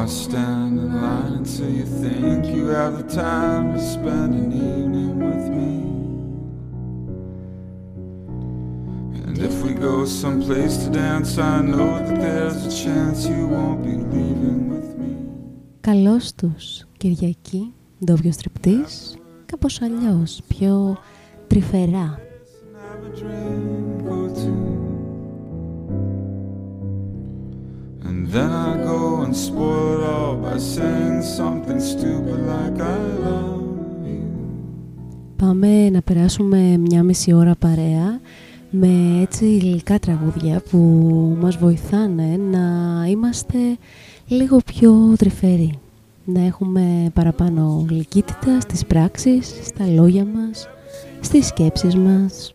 Why stand in line until you think you have the time to spend an evening with me? And if we go someplace to dance, I know that there's a chance you won't be leaving with me. Καλώς τους, Κυριακή, ντόπιος τριπτής, κάπως αλλιώς, πιο τρυφερά. Have a drink or two. And then I go and spoil it all by saying something stupid like I love you. Πάμε να περάσουμε μια μισή ώρα παρέα με έτσι υλικά τραγούδια που μας βοηθάνε να είμαστε λίγο πιο τρυφεροί. Να έχουμε παραπάνω γλυκύτητα στις πράξεις, στα λόγια μας, στις σκέψεις μας.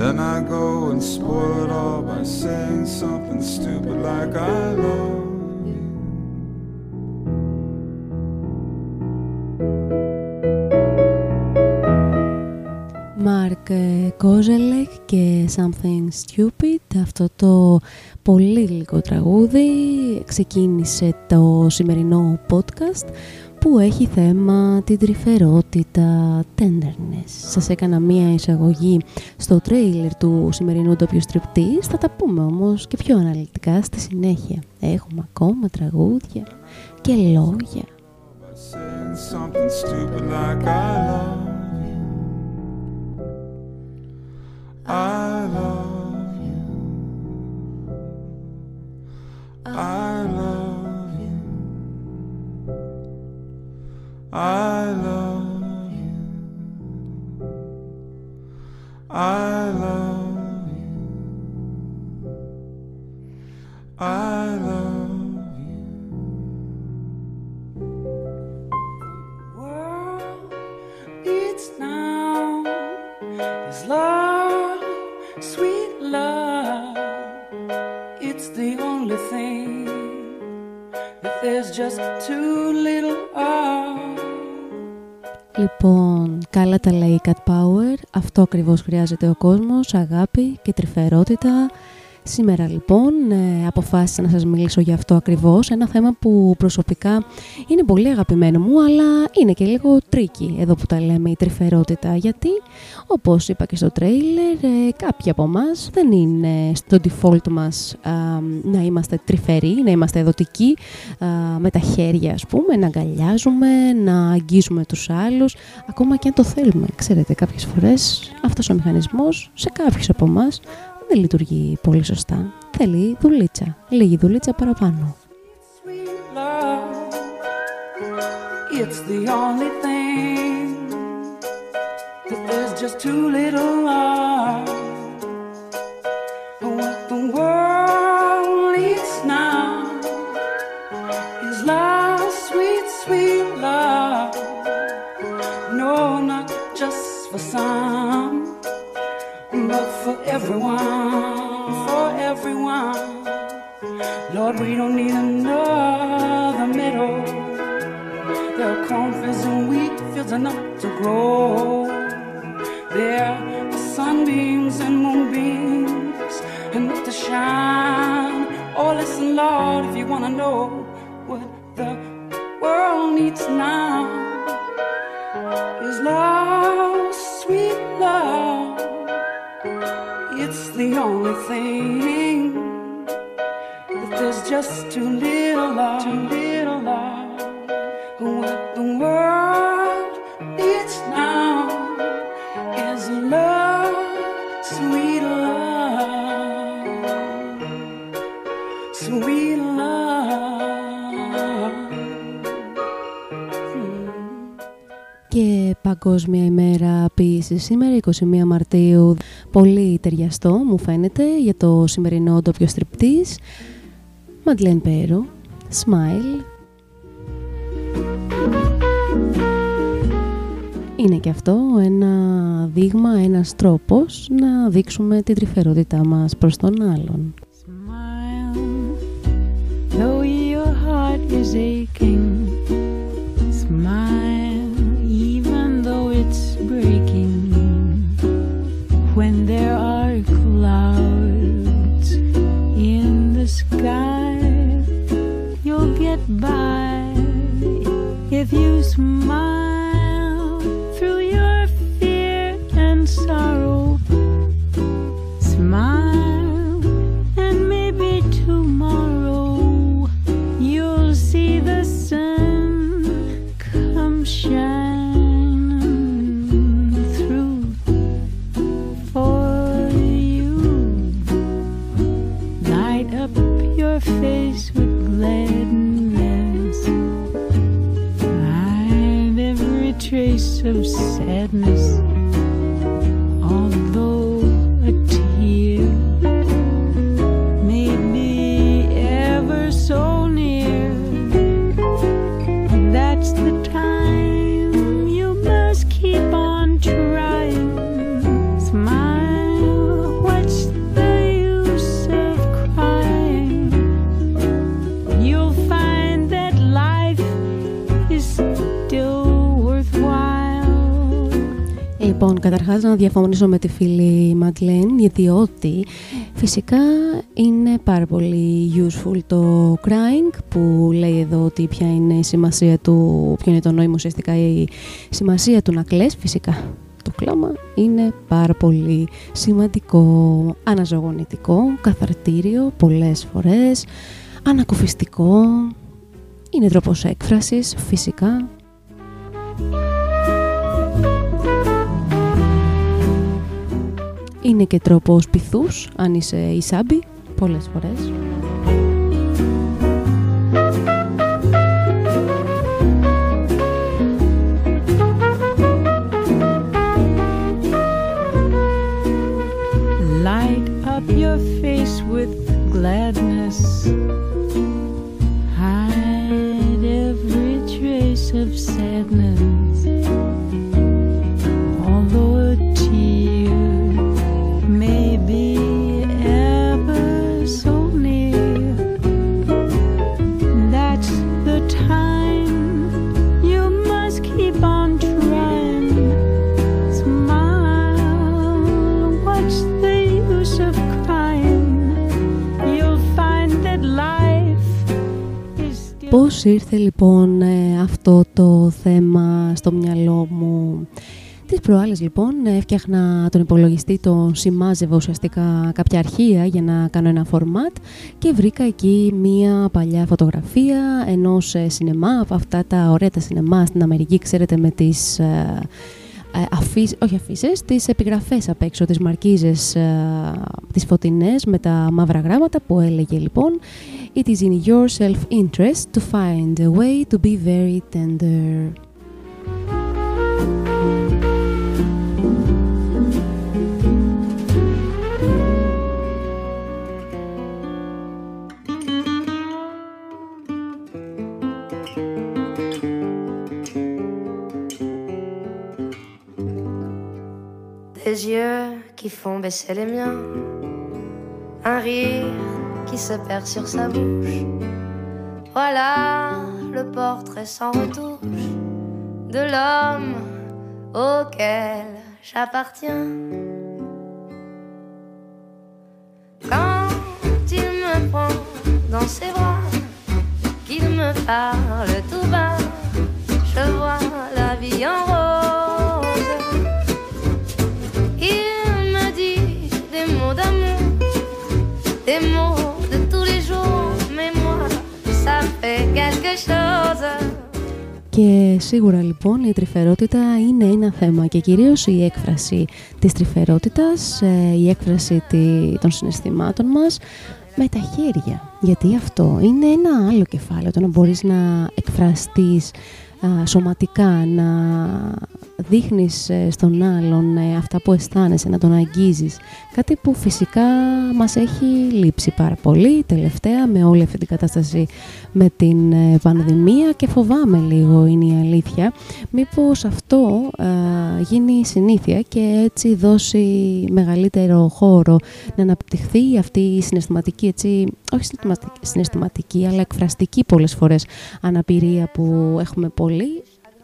Then I go and spoil it all by saying something stupid like I love you. Μάρκ Κόζελεκ και Something Stupid αυτό το πολύ γλυκό τραγούδι ξεκίνησε το σημερινό podcast που έχει θέμα την τρυφερότητα, tenderness. Σας έκανα μία εισαγωγή στο τρέιλερ του σημερινού ντόπιου στριπτής, θα τα πούμε όμως και πιο αναλυτικά στη συνέχεια. Έχουμε ακόμα τραγούδια και λόγια. By saying something stupid like I love you. I love you. I love you. I love you. I love you. I love you. world needs now is love, sweet love. It's the only thing that there's just too little of. Λοιπόν, καλά τα λέει Cat Power, αυτό ακριβώς χρειάζεται ο κόσμος, αγάπη και τρυφερότητα. Σήμερα λοιπόν ε, αποφάσισα να σας μιλήσω για αυτό ακριβώς, ένα θέμα που προσωπικά είναι πολύ αγαπημένο μου, αλλά είναι και λίγο tricky εδώ που τα λέμε η τρυφερότητα, γιατί όπως είπα και στο τρέιλερ, ε, κάποιοι από εμάς δεν είναι στο default μας α, να είμαστε τρυφεροί, να είμαστε δοτικοί, α, με τα χέρια ας πούμε, να αγκαλιάζουμε, να αγγίζουμε τους άλλους, ακόμα και αν το θέλουμε. Ξέρετε, κάποιες φορές αυτός ο μηχανισμός σε κάποιους από εμά δεν λειτουργεί πολύ σωστά. Θέλει δουλίτσα, λίγη δουλίτσα παραπάνω. Sweet love, it's the only thing that there's just too little of. What the world needs now is love, sweet, sweet love. No, not just for some, but for everyone, for everyone. Lord, we don't need another are cornfields and wheat fields enough to grow. There are sunbeams and moonbeams enough to shine. Oh, listen, Lord, if you want to know what the world needs now is love, sweet love. It's the only thing that there's just too little of, too little of. What the world Παγκόσμια ημέρα ποιήσης σήμερα, 21 Μαρτίου. Πολύ ταιριαστό μου φαίνεται για το σημερινό ντόπιο στριπτής. Μαντλέν Πέρο, Smile. Είναι και αυτό ένα δείγμα, ένας τρόπος να δείξουμε την τρυφερότητά μας προς τον άλλον. Smile, though your heart is aching. goodbye if you smile. Infernos. Καταρχάς να διαφωνήσω με τη φίλη Μαγκλέν, διότι φυσικά είναι πάρα πολύ useful το crying που λέει εδώ ότι ποια είναι η σημασία του, ποιο είναι το νόημα ουσιαστικά η σημασία του να κλαις φυσικά. Το κλάμα είναι πάρα πολύ σημαντικό, αναζωογονητικό, καθαρτήριο πολλές φορές, ανακουφιστικό, είναι τρόπος έκφρασης φυσικά Είναι και τρόπος πυθούς, αν είσαι Ισάμπη, πολλές φορές. Light up your face with gladness Hide every trace of sadness Πώς ήρθε λοιπόν ε, αυτό το θέμα στο μυαλό μου; Τις προάλλες λοιπόν έφτιαχνα τον υπολογιστή, τον σημάζευα ουσιαστικά κάποια αρχεία για να κάνω ένα φορμάτ και βρήκα εκεί μία παλιά φωτογραφία ενός ε, σινεμά, από αυτά τα ωραία τα σινεμά στην Αμερική, ξέρετε με τις... Ε, αφήσεις, όχι αφήσεις, τις επιγραφές απ' έξω, τις μαρκίζες, τις φωτεινές με τα μαύρα γράμματα που έλεγε λοιπόν It is in your self-interest to find a way to be very tender. Des yeux qui font baisser les miens, un rire qui se perd sur sa bouche. Voilà le portrait sans retouche de l'homme auquel j'appartiens. Quand il me prend dans ses bras, qu'il me parle tout bas, je vois la vie en rose. Και σίγουρα λοιπόν η τρυφερότητα είναι ένα θέμα και κυρίως η έκφραση της τρυφερότητας, ε, η έκφραση των συναισθημάτων μας με τα χέρια. Γιατί αυτό είναι ένα άλλο κεφάλαιο, το να μπορείς να εκφραστείς σωματικά, να δείχνεις ε, στον άλλον ε, αυτά που αισθάνεσαι, να τον αγγίζεις. Κάτι που φυσικά μας έχει λείψει πάρα πολύ τελευταία με όλη αυτή την κατάσταση με την ε, πανδημία και φοβάμαι λίγο είναι η αλήθεια. Μήπως αυτό γίνει συνήθεια και έτσι δώσει μεγαλύτερο χώρο να αναπτυχθεί αυτή η συναισθηματική, έτσι, όχι συναισθηματική, αλλά εκφραστική πολλές φορές αναπηρία που έχουμε πολύ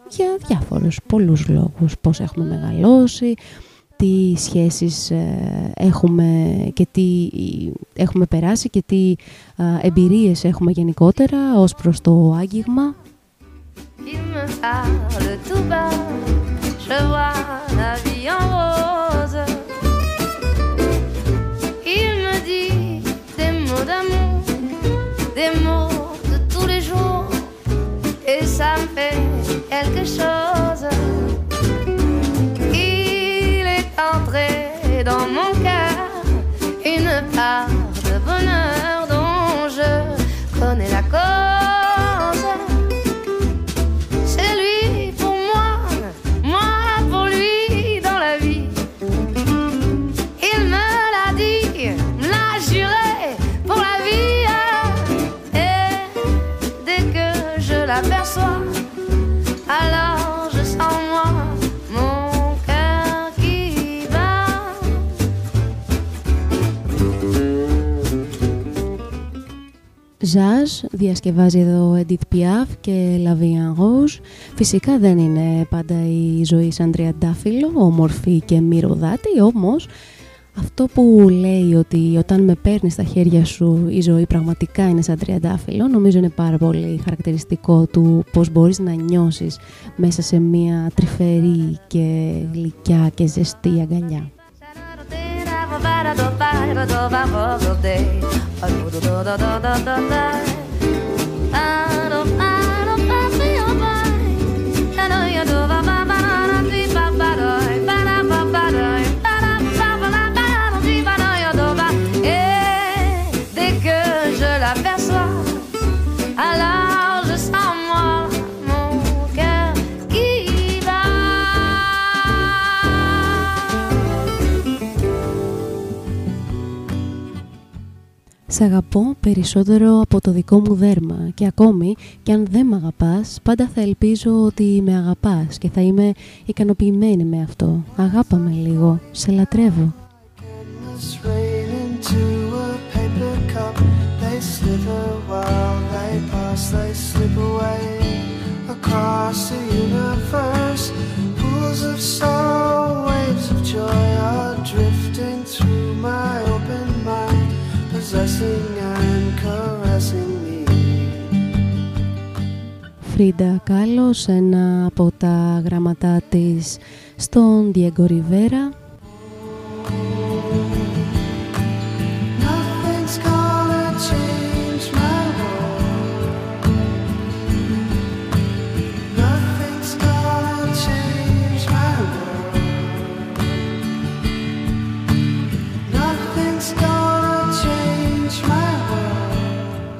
για διάφορους πολλούς λόγους. Πώς έχουμε μεγαλώσει, τι σχέσεις ε, έχουμε και τι έχουμε περάσει και τι ε, εμπειρίες έχουμε γενικότερα ως προς το άγγιγμα. ça me quelque chose. Il est entré dans mon cœur une part de bonheur dont je connais la cause. C'est lui pour moi, moi pour lui dans la vie. Il me l'a dit, me l'a juré pour la vie. Et dès que je l'aperçois, Ζαζ διασκευάζει εδώ Edith Piaf και La Vie en Rose. Φυσικά δεν είναι πάντα η ζωή σαν τριαντάφυλλο, όμορφη και μυρωδάτη, όμως αυτό που λέει ότι όταν με παίρνεις στα χέρια σου η ζωή πραγματικά είναι σαν τριαντάφυλλο, νομίζω είναι πάρα πολύ χαρακτηριστικό του πώς μπορείς να νιώσεις μέσα σε μια τρυφερή και γλυκιά και ζεστή αγκαλιά. never thought about all day. Σε αγαπώ περισσότερο από το δικό μου δέρμα και ακόμη και αν δεν με αγαπάς, πάντα θα ελπίζω ότι με αγαπάς και θα είμαι ικανοποιημένη με αυτό. Αγάπαμε λίγο, σε λατρεύω. It's rain into a paper cup. They slither while they pass, they slip away across the universe. Pools of sorrow, waves of joy are drifting through my open Φρίντα Κάλλος, ένα από τα γραμματά της στον Diego Rivera.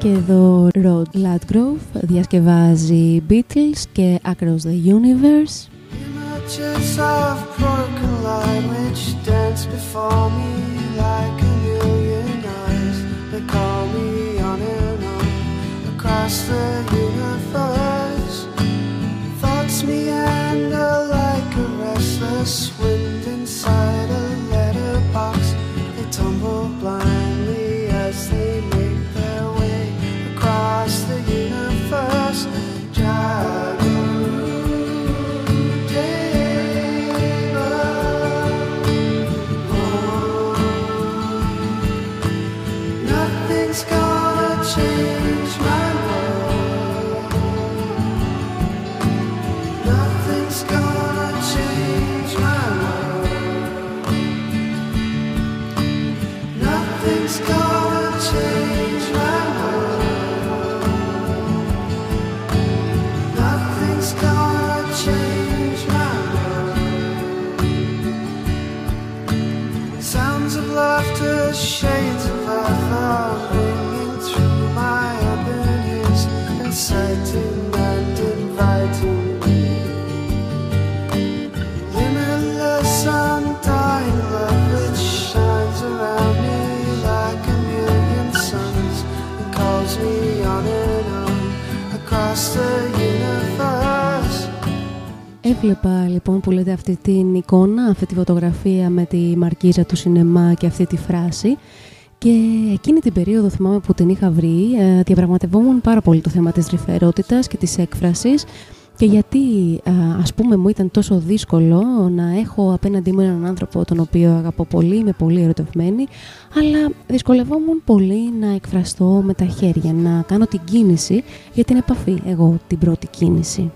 Και εδώ Rod Ladgrove διασκευάζει Beatles και Across the Universe. Images of broken light which dance before me like a million eyes. They call me on and on across the universe. Thoughts meander like a restless wind inside a house αυτή τη φωτογραφία με τη μαρκίζα του σινεμά και αυτή τη φράση και εκείνη την περίοδο θυμάμαι που την είχα βρει ε, διαπραγματευόμουν πάρα πολύ το θέμα της ρηφερότητας και της έκφρασης και γιατί ας πούμε μου ήταν τόσο δύσκολο να έχω απέναντί μου έναν άνθρωπο τον οποίο αγαπώ πολύ, είμαι πολύ ερωτευμένη αλλά δυσκολευόμουν πολύ να εκφραστώ με τα χέρια, να κάνω την κίνηση για την επαφή, εγώ την πρώτη κίνηση.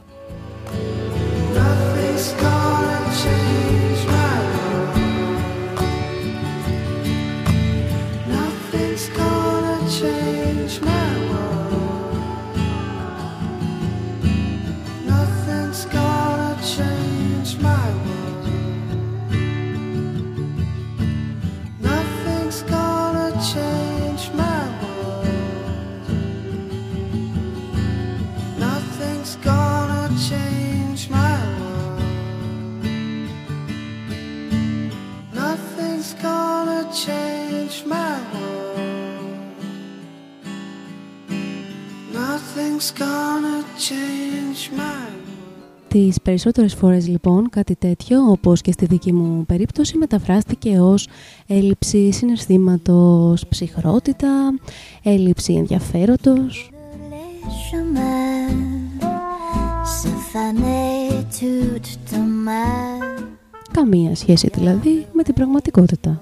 Τις περισσότερες φορές λοιπόν κάτι τέτοιο, όπως και στη δική μου περίπτωση, μεταφράστηκε ως έλλειψη συναισθήματος, ψυχρότητα, έλλειψη ενδιαφέροντος. Καμία σχέση δηλαδή με την πραγματικότητα,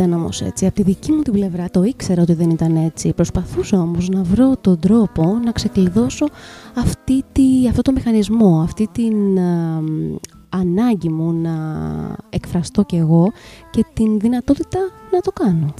Δεν ήταν όμως έτσι. Από τη δική μου την πλευρά το ήξερα ότι δεν ήταν έτσι. Προσπαθούσα όμως να βρω τον τρόπο να ξεκλειδώσω αυτή τη, αυτό το μηχανισμό, αυτή την α, ανάγκη μου να εκφραστώ κι εγώ και την δυνατότητα να το κάνω.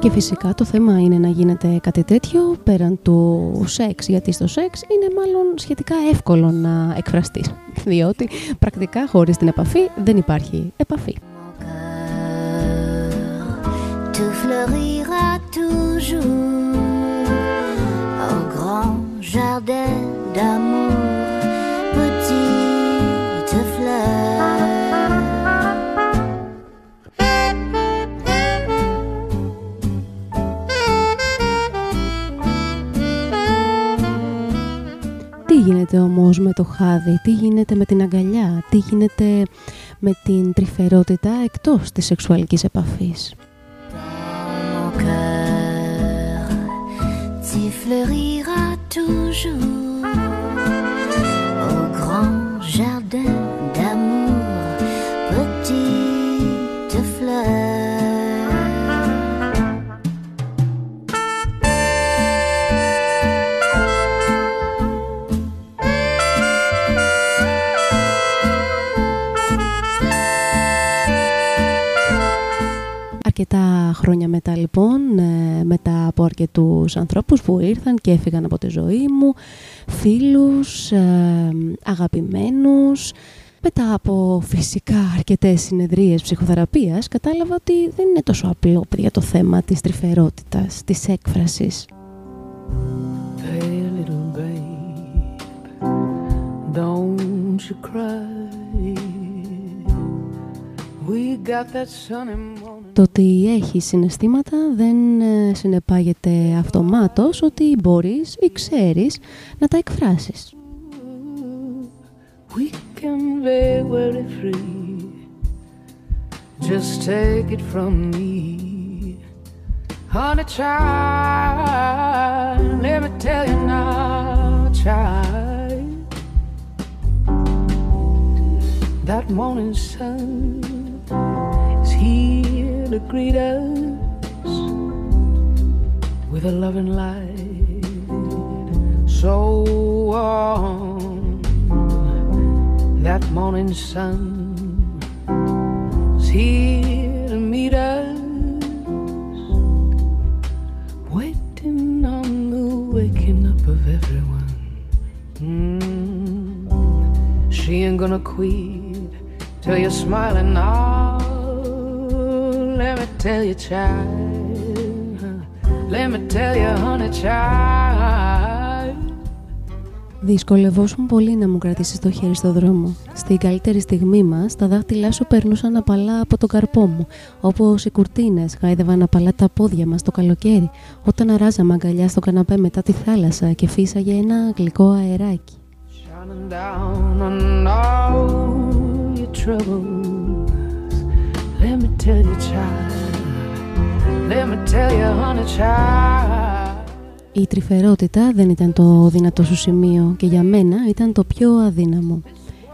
Και φυσικά το θέμα είναι να γίνεται κάτι τέτοιο πέραν του σεξ, γιατί στο σεξ είναι μάλλον σχετικά εύκολο να εκφραστείς, διότι πρακτικά χωρίς την επαφή δεν υπάρχει επαφή. Γίνεται όμως με το χάδι, τι γίνεται με την αγκαλιά, τι γίνεται με την τρυφερότητα εκτός της σεξουαλικής επαφής. Αρκετά χρόνια μετά λοιπόν, ε, μετά από αρκετούς ανθρώπους που ήρθαν και έφυγαν από τη ζωή μου, φίλους, ε, αγαπημένους, μετά από φυσικά αρκετές συνεδρίες ψυχοθεραπείας, κατάλαβα ότι δεν είναι τόσο απλό για το θέμα της τρυφερότητας, της έκφρασης. don't you cry. We got that το ότι έχει συναισθήματα δεν ε, συνεπάγεται αυτομάτως ότι μπορείς ή ξέρεις να τα εκφράσεις. We can be very free Just take it from me Honey child Let me tell you now child That morning sun is here to greet us with a loving light so warm. That morning sun is here to meet us, waiting on the waking up of everyone. Mm. She ain't gonna quit till you're smiling now. Let me tell you, child. Let me tell you, honey, child. Δυσκολευόσουν πολύ να μου κρατήσεις το χέρι στο δρόμο. Στην καλύτερη στιγμή μας, τα δάχτυλά σου περνούσαν απαλά από τον καρπό μου, όπως οι κουρτίνες γάιδευαν απαλά τα πόδια μας το καλοκαίρι, όταν αράζαμε αγκαλιά στο καναπέ μετά τη θάλασσα και φύσαγε ένα γλυκό αεράκι. Your troubles. Let me tell you, child. Let me tell you, honey, child. Η τρυφερότητα δεν ήταν το δυνατό σου σημείο και για μένα ήταν το πιο αδύναμο.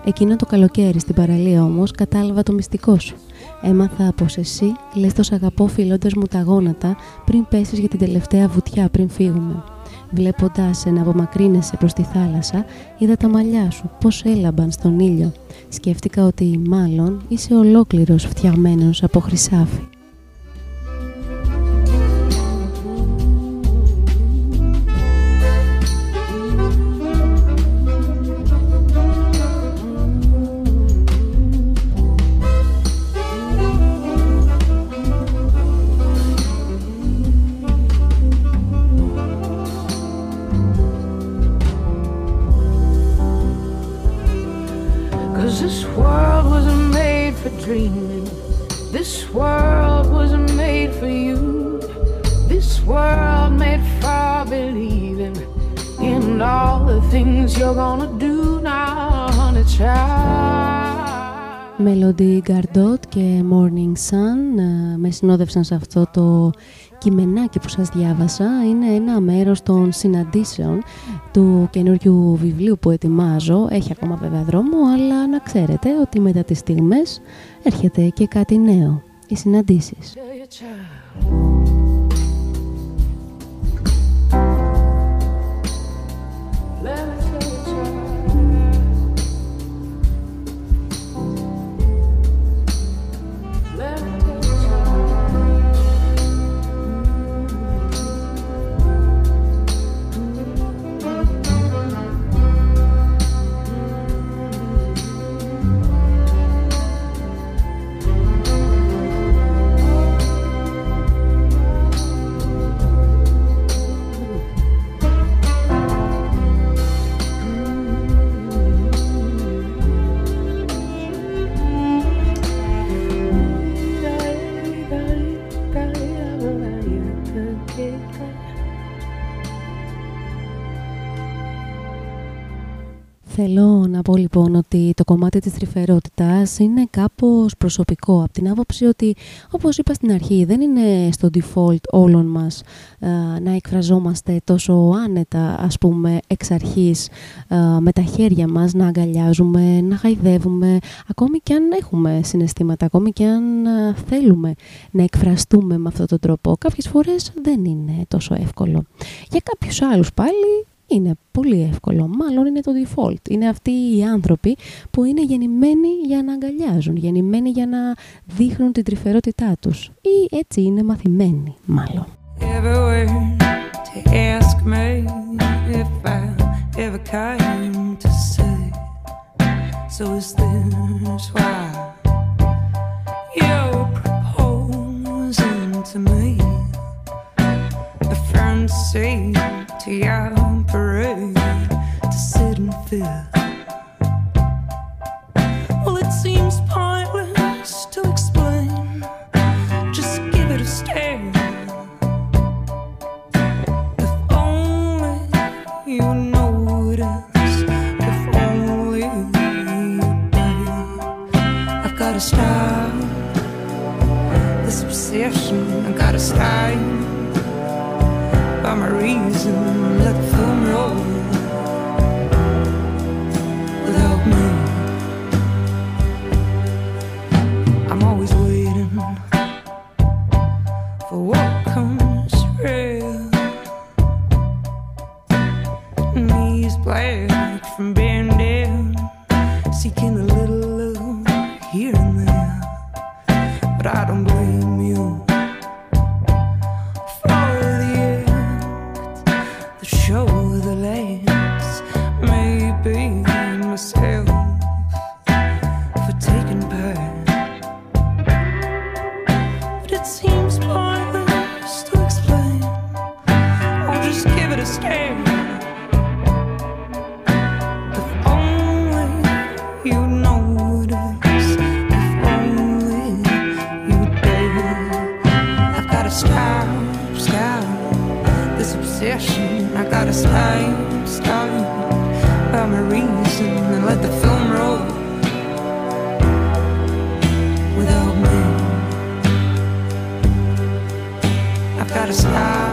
Εκείνο το καλοκαίρι στην παραλία όμως κατάλαβα το μυστικό σου. Έμαθα πως εσύ λες το σ' αγαπώ φιλώντας μου τα γόνατα πριν πέσεις για την τελευταία βουτιά πριν φύγουμε. Βλέποντας σε να απομακρύνεσαι προς τη θάλασσα, είδα τα μαλλιά σου πώς έλαμπαν στον ήλιο. Σκέφτηκα ότι μάλλον είσαι ολόκληρος φτιαγμένος από χρυσάφι. World wasn't made for you. This world made for believing in all the things you're gonna do now, honey child. Melody Gardot και Morning Sun ε, με συνόδευσαν σε αυτό το κειμενάκι που σας διάβασα. Είναι ένα μέρος των συναντήσεων του καινούριου βιβλίου που ετοιμάζω. Έχει ακόμα βέβαια δρόμο, αλλά να ξέρετε ότι μετά τις στιγμές έρχεται και κάτι νέο. Οι συναντήσεις. Πω λοιπόν ότι το κομμάτι της τρυφερότητας είναι κάπως προσωπικό από την άποψη ότι όπως είπα στην αρχή δεν είναι στο default όλων μας ε, να εκφραζόμαστε τόσο άνετα ας πούμε εξ αρχής ε, με τα χέρια μας να αγκαλιάζουμε, να χαϊδεύουμε ακόμη και αν έχουμε συναισθήματα, ακόμη και αν ε, θέλουμε να εκφραστούμε με αυτόν τον τρόπο κάποιες φορές δεν είναι τόσο εύκολο. Για κάποιους άλλους πάλι είναι πολύ εύκολο. Μάλλον είναι το default. Είναι αυτοί οι άνθρωποι που είναι γεννημένοι για να αγκαλιάζουν, γεννημένοι για να δείχνουν την τρυφερότητά τους. Ή έτσι είναι μαθημένοι, μάλλον. everywhere to ask me if I ever came to say. So is this why you're To sit and. Well, it seems pointless to explain. Just give it a stare. If only you notice, if only you. I've got to stop this obsession. I've got to stop I'm a reason. Obsession. I gotta stop, stop by my reason and let the film roll without me. I've gotta stop,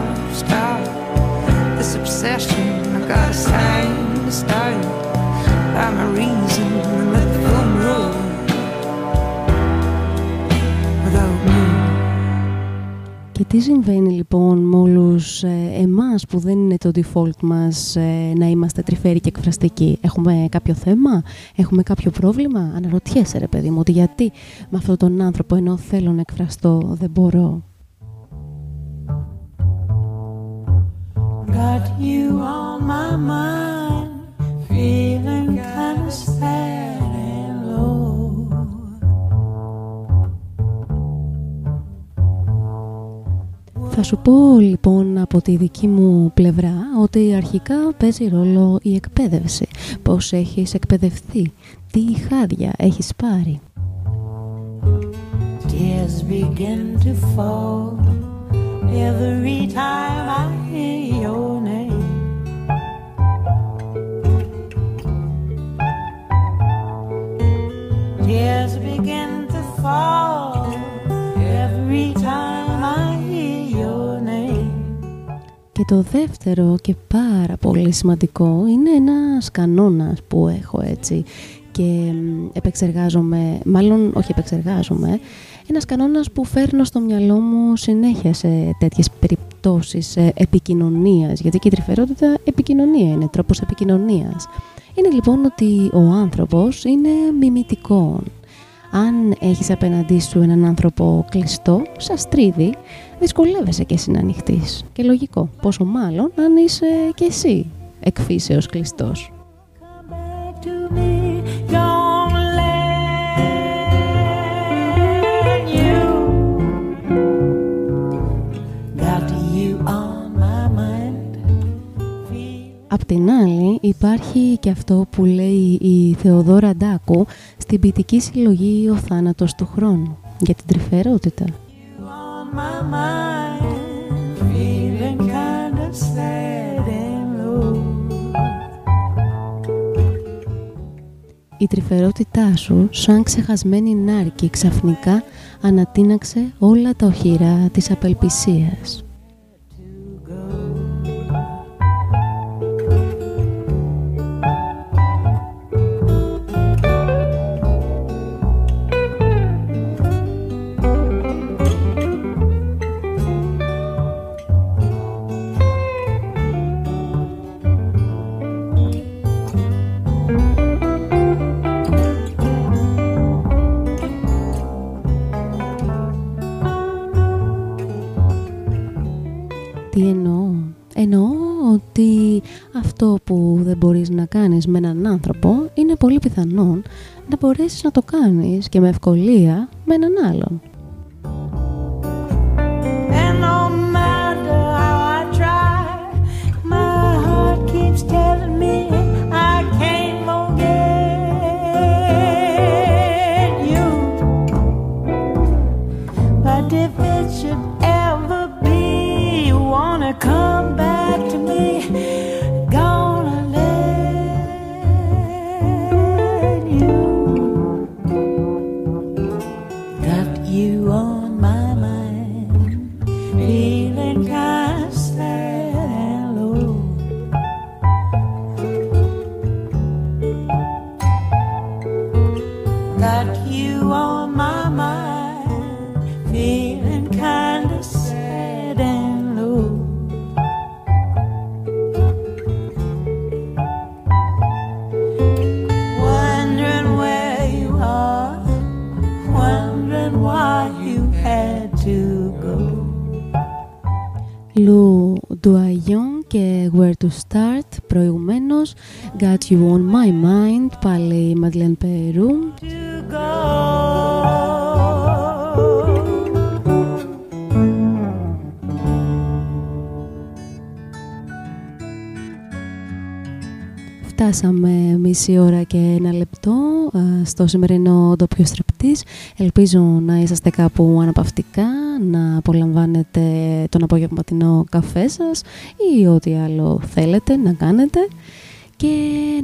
τι συμβαίνει λοιπόν με όλους ε, εμάς που δεν είναι το default μας ε, να είμαστε τρυφαίροι και εκφραστικοί; Έχουμε κάποιο θέμα, έχουμε κάποιο πρόβλημα; Αναρωτιέσαι ρε παιδί μου ότι γιατί με αυτόν τον άνθρωπο ενώ θέλω να εκφραστώ δεν μπορώ; Got you on my mind, feeling kind of sad Θα σου πω λοιπόν από τη δική μου πλευρά ότι αρχικά παίζει ρόλο η εκπαίδευση. Πώς έχεις εκπαιδευτεί, τι χάδια έχεις πάρει. Tears begin to fall every time I hear your name. Tears begin to fall Και το δεύτερο και πάρα πολύ σημαντικό είναι ένας κανόνας που έχω έτσι και μ, επεξεργάζομαι, μάλλον όχι επεξεργάζομαι, ένας κανόνας που φέρνω στο μυαλό μου συνέχεια σε τέτοιες περιπτώσεις ε, επικοινωνίας, γιατί και η τρυφερότητα επικοινωνία είναι, τρόπος επικοινωνίας. Είναι λοιπόν ότι ο άνθρωπος είναι μιμητικός. Αν έχεις απέναντί σου έναν άνθρωπο κλειστό, σας τρίβει, δυσκολεύεσαι και εσύ να ανοιχτείς. Και λογικό, πόσο μάλλον αν είσαι και εσύ εκφύσεως κλειστός. Come back to me, don't let you. Got you on my mind. Feel Απ' την άλλη υπάρχει και αυτό που λέει η Θεοδόρα Ντάκου στην ποιητική συλλογή «Ο θάνατος του χρόνου» για την τρυφερότητα. Η τρυφερότητά σου, σαν ξεχασμένη νάρκη, ξαφνικά ανατείναξε όλα τα οχυρά της απελπισίας. Άνθρωπο είναι πολύ πιθανόν να μπορέσεις να το κάνεις και με ευκολία με έναν άλλον. Λου Ντουαγιόν και Where to Start προηγουμένως Got You On My Mind πάλι Madeleine Περού Φτάσαμε μισή ώρα και ένα λεπτό ε, στο σημερινό ντόπιο στρεπτής. Ελπίζω να είσαστε κάπου αναπαυτικά, να απολαμβάνετε τον απογευματινό καφέ σας ή ό,τι άλλο θέλετε να κάνετε και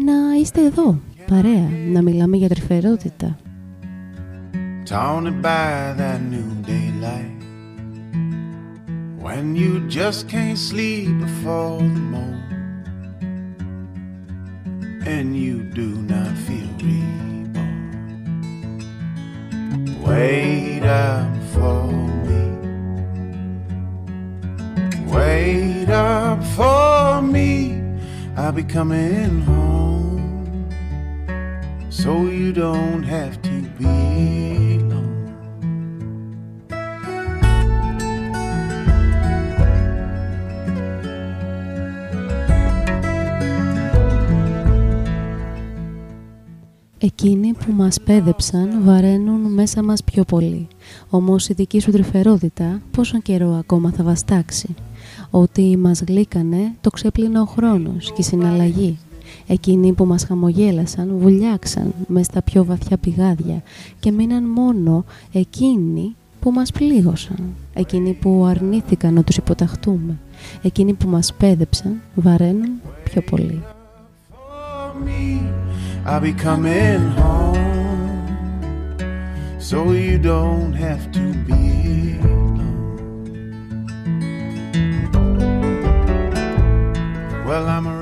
να είστε εδώ, παρέα, να μιλάμε για τρυφερότητα. Taunted by that new daylight When you just can't sleep before the morning and you do not feel reborn. Wait up for me. Wait up for me. I'll be coming home. So you don't have to be Εκείνοι που μας πέδεψαν βαραίνουν μέσα μας πιο πολύ. Όμως η δική σου τρυφερότητα πόσο καιρό ακόμα θα βαστάξει. Ότι μας γλύκανε το ξέπλυνε ο χρόνος και η συναλλαγή. Εκείνοι που μας χαμογέλασαν βουλιάξαν μες στα πιο βαθιά πηγάδια και μείναν μόνο εκείνοι που μας πλήγωσαν. Εκείνοι που αρνήθηκαν να τους υποταχτούμε. Εκείνοι που μας πέδεψαν βαραίνουν πιο πολύ. I'll be coming home. So you don't have to be alone. Well, I'm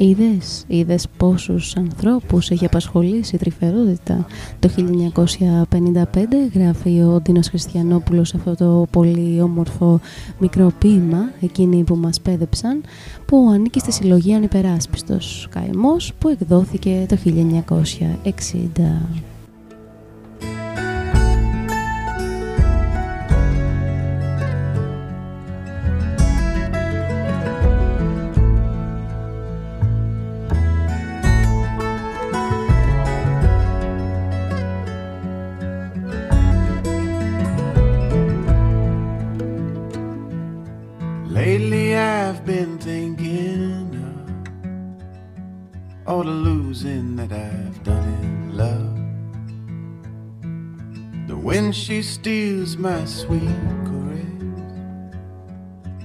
Είδες, είδες πόσους ανθρώπους έχει απασχολήσει η τρυφερότητα. Το 1955 γράφει ο Ντίνος Χριστιανόπουλος αυτό το πολύ όμορφο μικρό ποίημα, εκείνοι που μας πέδεψαν, που ανήκει στη συλλογή Ανυπεράσπιστος Καημός, που εκδόθηκε το 1960. Wind she steals my sweet caress.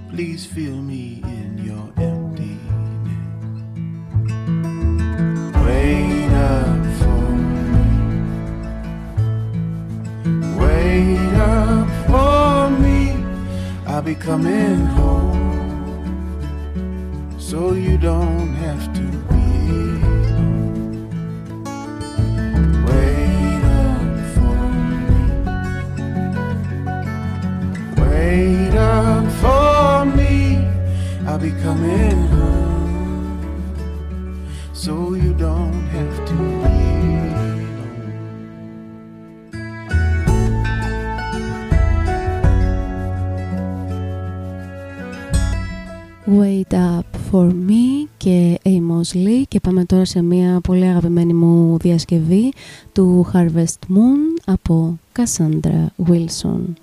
Please fill me in your emptiness. Wait up for me. Wait up for me. I'll be coming home. So you don't have to me. Wait up for me. I'll be coming home. So you don't have to be alone. Wait Up For Me και Amos Lee και πάμε τώρα σε μια πολύ αγαπημένη μου διασκευή του Harvest Moon από Cassandra Wilson.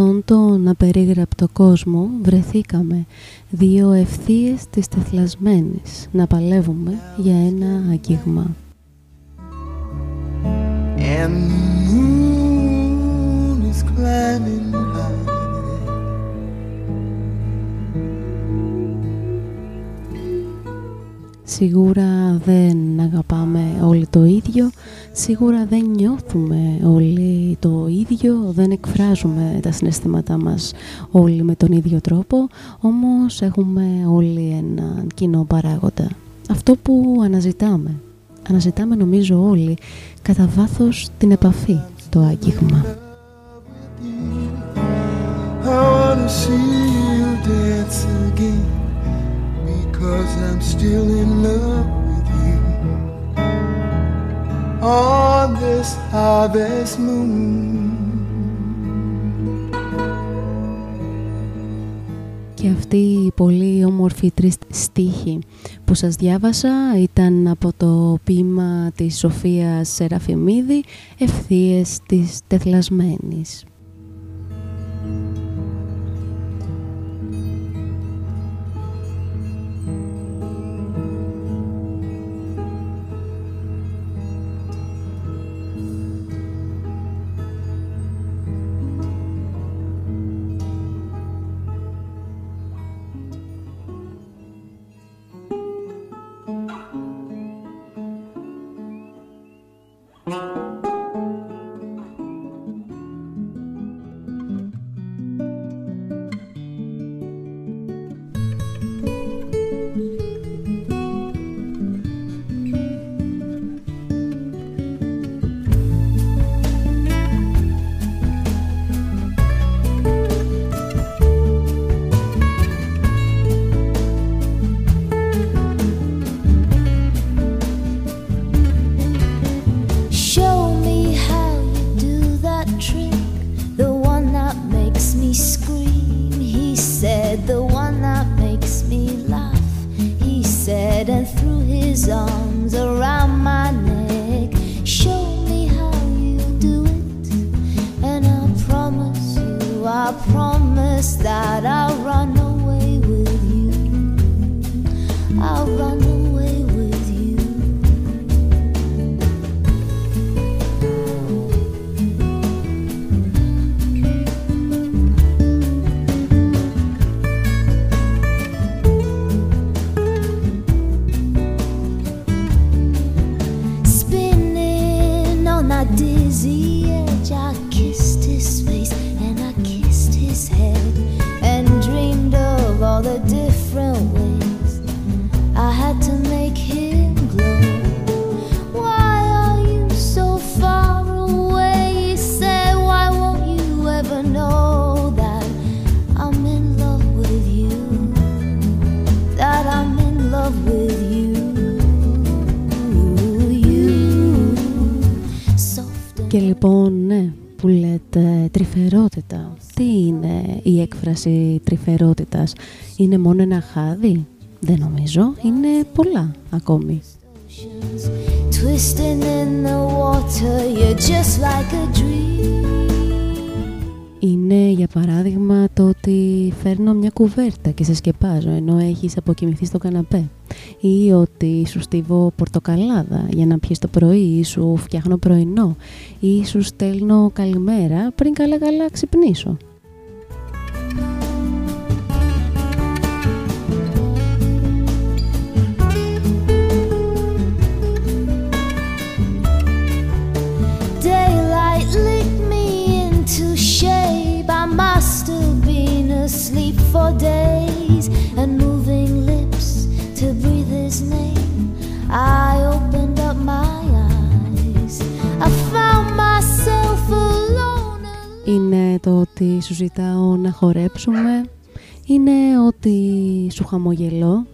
Αυτόν τον απερίγραπτο κόσμο βρεθήκαμε δύο ευθείες της τεθλασμένης να παλεύουμε για ένα αγγίγμα. And the moon is climbing Σίγουρα δεν αγαπάμε όλοι το ίδιο, σίγουρα δεν νιώθουμε όλοι το ίδιο, δεν εκφράζουμε τα συναισθήματά μας όλοι με τον ίδιο τρόπο, όμως έχουμε όλοι έναν κοινό παράγοντα. Αυτό που αναζητάμε, αναζητάμε νομίζω όλοι κατά βάθος την επαφή, το άγγιγμα. I wanna see you dance again because I'm still in love with you. On this harvest moon. Και αυτή η πολύ όμορφη τρεις στίχη που σας διάβασα ήταν από το ποίημα της Σοφίας Σεραφιμίδη «Ευθείες της τεθλασμένης». Τρυφερότητα. Τι είναι η έκφραση τρυφερότητας; Είναι μόνο ένα χάδι; Δεν νομίζω. Είναι πολλά ακόμη. Twisting in the water, you're just like a dream. Είναι για παράδειγμα το ότι φέρνω μια κουβέρτα και σε σκεπάζω ενώ έχεις αποκοιμηθεί στο καναπέ ή ότι σου στίβω πορτοκαλάδα για να πιεις το πρωί ή σου φτιάχνω πρωινό ή σου στέλνω καλημέρα πριν καλά καλά ξυπνήσω. Είναι το ότι σου ζητάω να χορέψουμε. Είναι ότι σου χαμογελώ.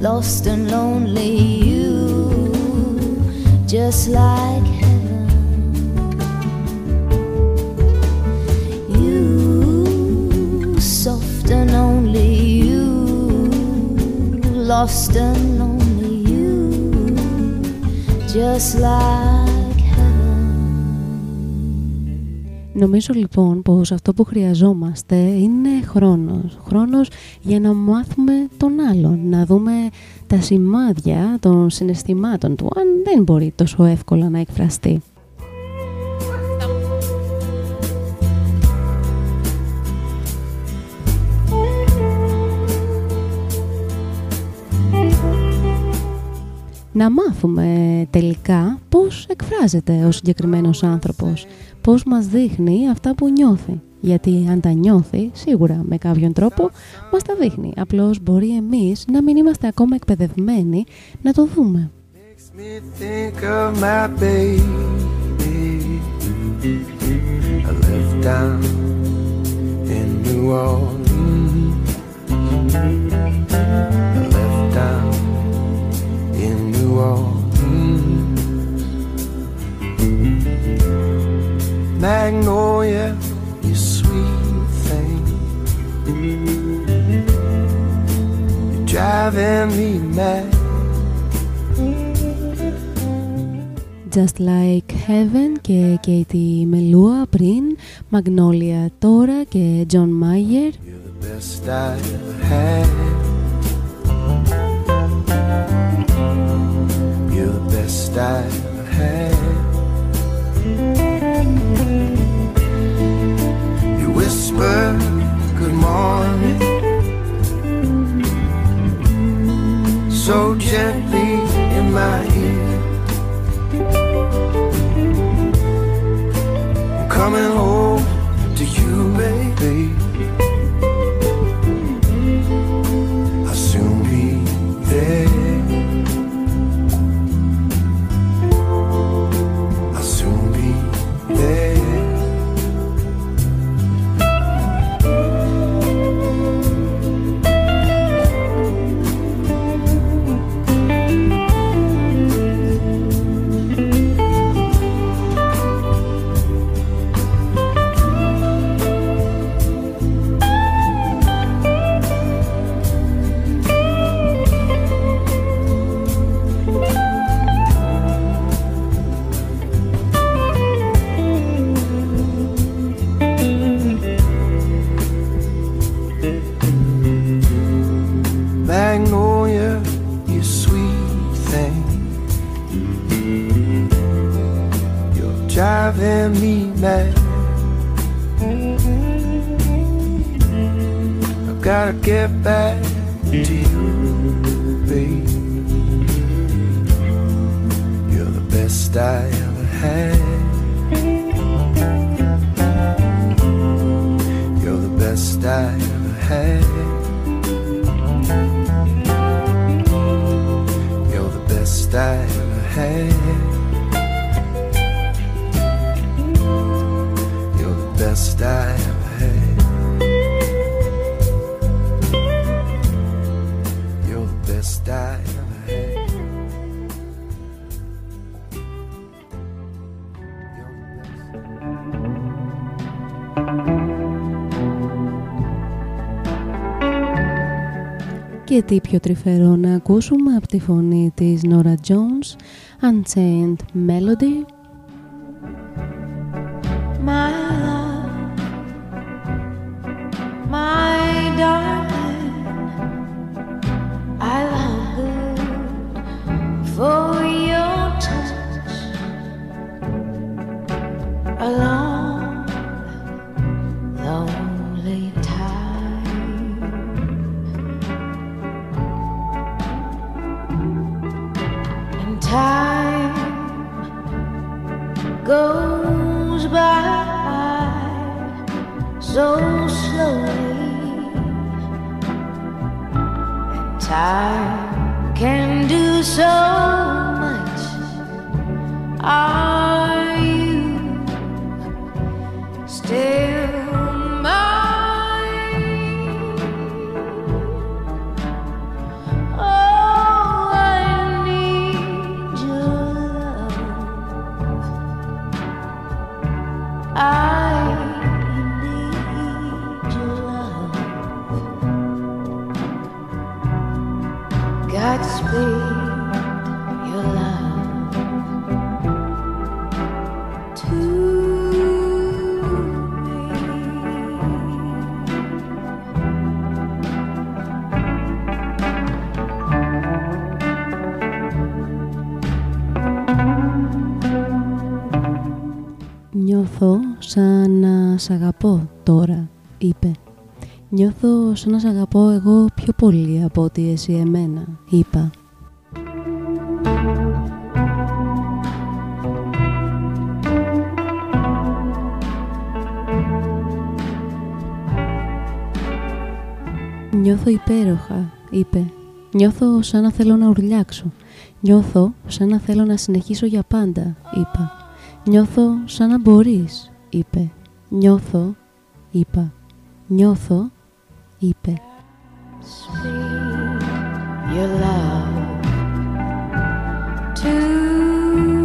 Lost and lonely you, just like heaven. You, soft and only you, lost and lonely you just like Νομίζω λοιπόν πως αυτό που χρειαζόμαστε είναι χρόνος. Χρόνος για να μάθουμε τον άλλον, να δούμε τα σημάδια των συναισθημάτων του, αν δεν μπορεί τόσο εύκολα να εκφραστεί. Να μάθουμε τελικά πώς εκφράζεται ο συγκεκριμένος άνθρωπος, πώς μας δείχνει αυτά που νιώθει. Γιατί αν τα νιώθει, σίγουρα με κάποιον τρόπο, μας τα δείχνει. Απλώς μπορεί εμείς να μην είμαστε ακόμα εκπαιδευμένοι να το δούμε. Makes me think of my baby. I left down in New Orleans. Just Like Heaven και Katie Melua πριν, Magnolia τώρα και John Mayer. You're the best I ever had. You're the best I ever had. You whisper good morning so gently in my ear. Coming home to you, baby. Me mad. I've gotta get back to you, babe. You're the best I ever had. You're the best I ever had. You're the best I ever had. Best I ever had. You're the best I ever had. You're the best. Και τι πιο τρυφερό να ακούσουμε από τη φωνή της Nora Jones, Unchained Melody. my Time can do so much. Are Νιώθω σαν να σ' αγαπώ τώρα, είπε. Νιώθω σαν να σ' αγαπώ εγώ πιο πολύ από ότι εσύ εμένα, είπα. Νιώθω υπέροχα, είπε. Νιώθω σαν να θέλω να ουρλιάξω. Νιώθω σαν να θέλω να συνεχίσω για πάντα, είπα. Νιώθω σαν να μπορείς, είπε. Νιώθω, είπα. Νιώθω, είπε. speak your love to me.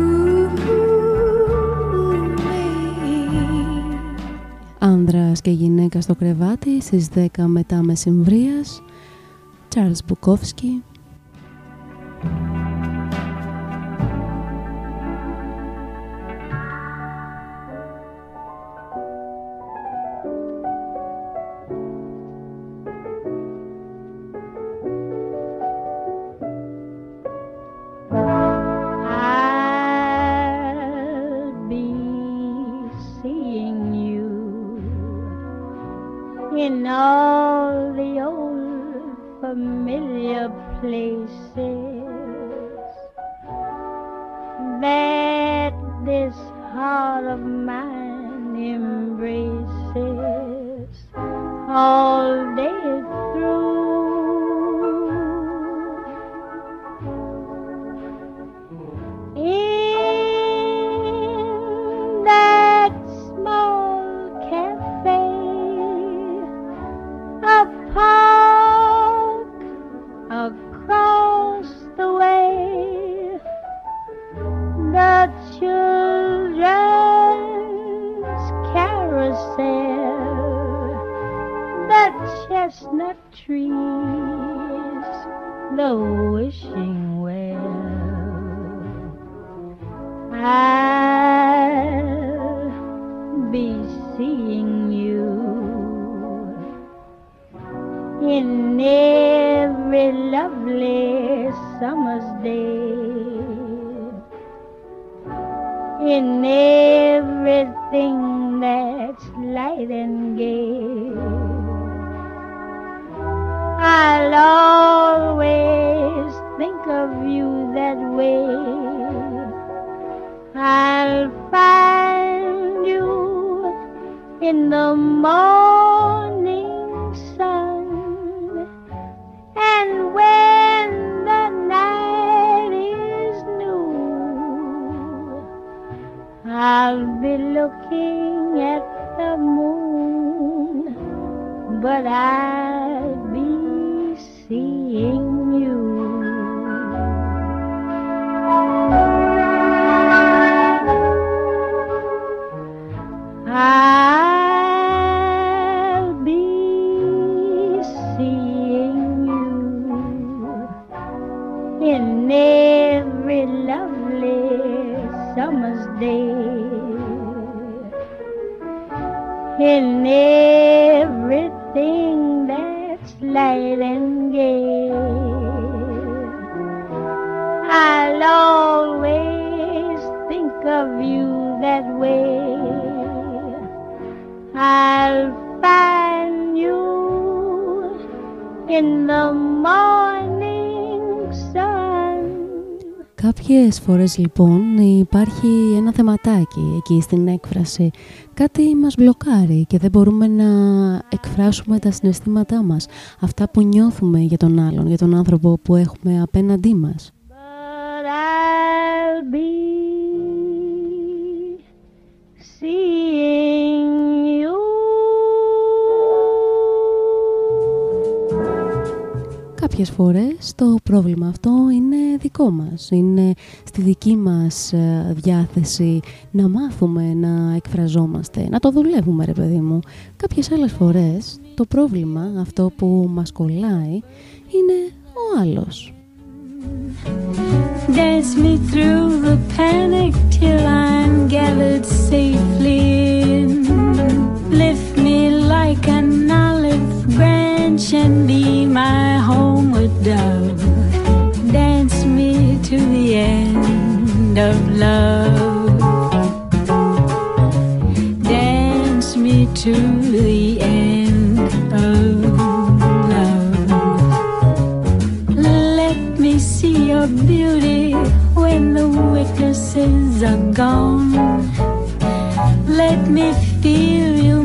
Άνδρας και γυναίκα στο κρεβάτι στις 10 μετά μεσημβρίας. Τσάρλς Μπουκόφσκι. In all the old familiar places. That this heart of mine embraces all trees, the wishing the morning sun. And when the night is new, I'll be looking at the moon, but I'll Κάποιες φορές λοιπόν υπάρχει ένα θεματάκι εκεί στην έκφραση. Κάτι μας μπλοκάρει και δεν μπορούμε να εκφράσουμε τα συναισθήματά μας. Αυτά που νιώθουμε για τον άλλον, για τον άνθρωπο που έχουμε απέναντί μας. Κάποιες φορές το πρόβλημα αυτό είναι δικό μας, είναι στη δική μας ε, διάθεση να μάθουμε να εκφραζόμαστε, να το δουλεύουμε ρε παιδί μου. Κάποιες άλλες φορές το πρόβλημα, αυτό που μας κολλάει, είναι ο άλλος. Dance me through the panic till I'm gathered safely in. Lift me like an olive branch and be my homeward dove. Dance me to the end of love. Dance me to the end of love. Let me see your beauty when the witnesses are gone. Let me feel you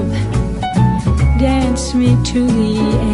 Me to the end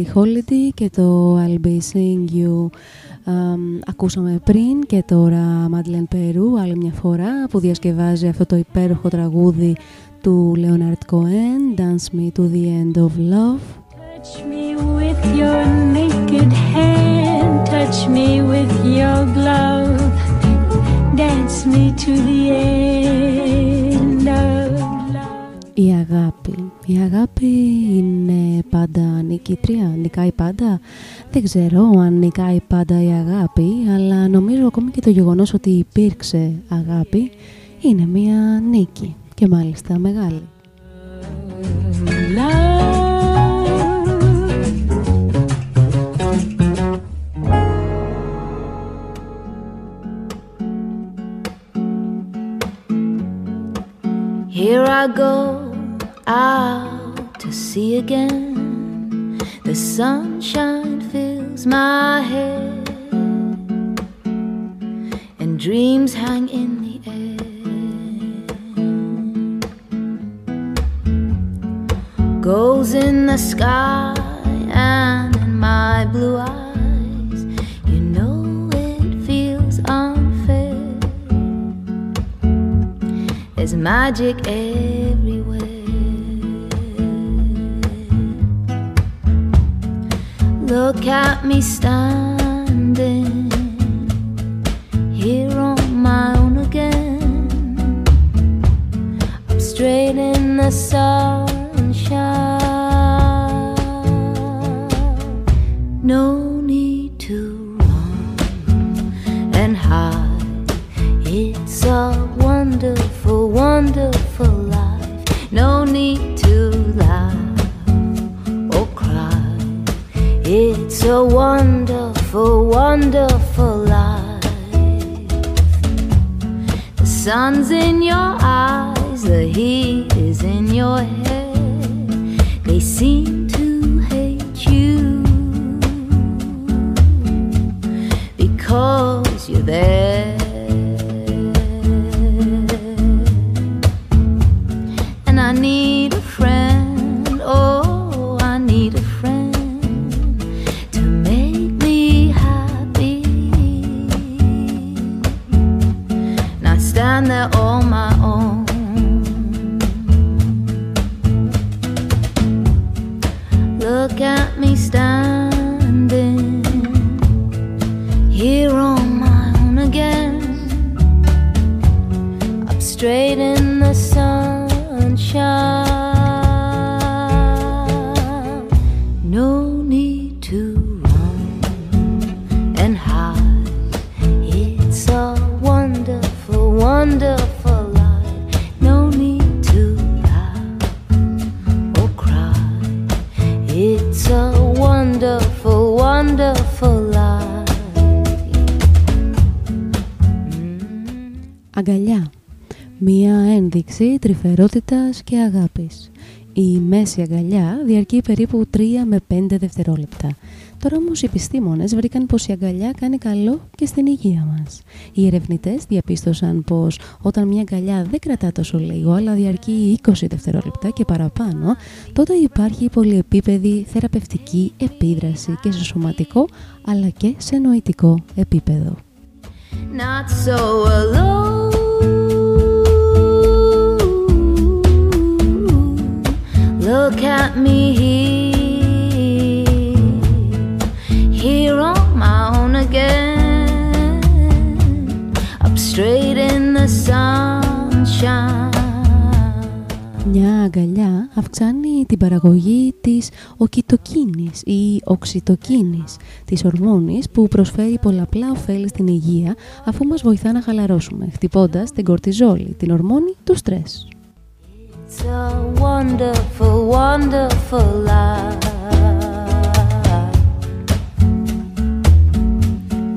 Billie Holiday και το I'll Be Seeing You αμ, ακούσαμε πριν και τώρα Madeleine Peru άλλη μια φορά που διασκευάζει αυτό το υπέροχο τραγούδι του Leonard Cohen Dance Me to the End of Love Touch me with your naked hand, touch me with your glove, dance me to the end of love. Η αγάπη. Η αγάπη είναι πάντα νικήτρια, νικάει πάντα. Δεν ξέρω αν νικάει πάντα η αγάπη, αλλά νομίζω ακόμη και το γεγονός ότι υπήρξε αγάπη είναι μία νίκη και μάλιστα μεγάλη. Love. Here I go out to sea again. The sunshine fills my head, and dreams hang in the air. Goals in the sky and in my blue eyes. You know it feels unfair. There's magic everywhere. Look at me standing here on my own again. I'm straight in the sunshine. No need to run and hide. It's all. A wonderful, wonderful life. The sun's in your eyes, the heat is in your head. They seem to hate you because you're there. Ένδειξη τρυφερότητας και αγάπης. Η μέση αγκαλιά διαρκεί περίπου 3 με 5 δευτερόλεπτα. Τώρα όμως οι επιστήμονες βρήκαν πως η αγκαλιά κάνει καλό και στην υγεία μας. Οι ερευνητές διαπίστωσαν πως όταν μια αγκαλιά δεν κρατά τόσο λίγο αλλά διαρκεί 20 δευτερόλεπτα και παραπάνω, τότε υπάρχει πολυεπίπεδη θεραπευτική επίδραση και σε σωματικό αλλά και σε νοητικό επίπεδο. not so alone. Look at me here, here on my own again, up straight in the sunshine. Μια αγκαλιά αυξάνει την παραγωγή της οκιτοκίνης ή οξυτοκίνης, της ορμόνης που προσφέρει πολλαπλά ωφέλη στην υγεία αφού μας βοηθά να χαλαρώσουμε, χτυπώντας την κορτιζόλη, την ορμόνη του στρες. It's a wonderful, wonderful life.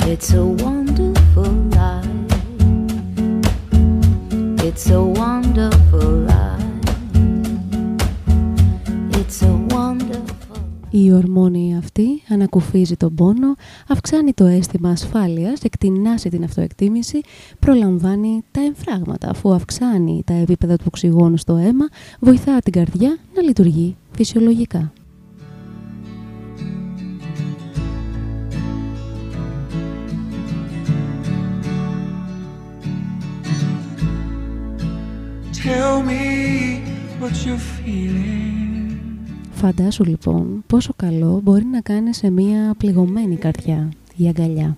It's a wonderful life. It's a wonderful Η ορμόνη αυτή ανακουφίζει τον πόνο, αυξάνει το αίσθημα ασφάλειας, εκτινάσει την αυτοεκτίμηση, προλαμβάνει τα εμφράγματα αφού αυξάνει τα επίπεδα του οξυγόνου στο αίμα, βοηθά την καρδιά να λειτουργεί φυσιολογικά. Tell me what you're feeling. Φαντάσου λοιπόν πόσο καλό μπορεί να κάνεις σε μια πληγωμένη καρδιά η αγκαλιά.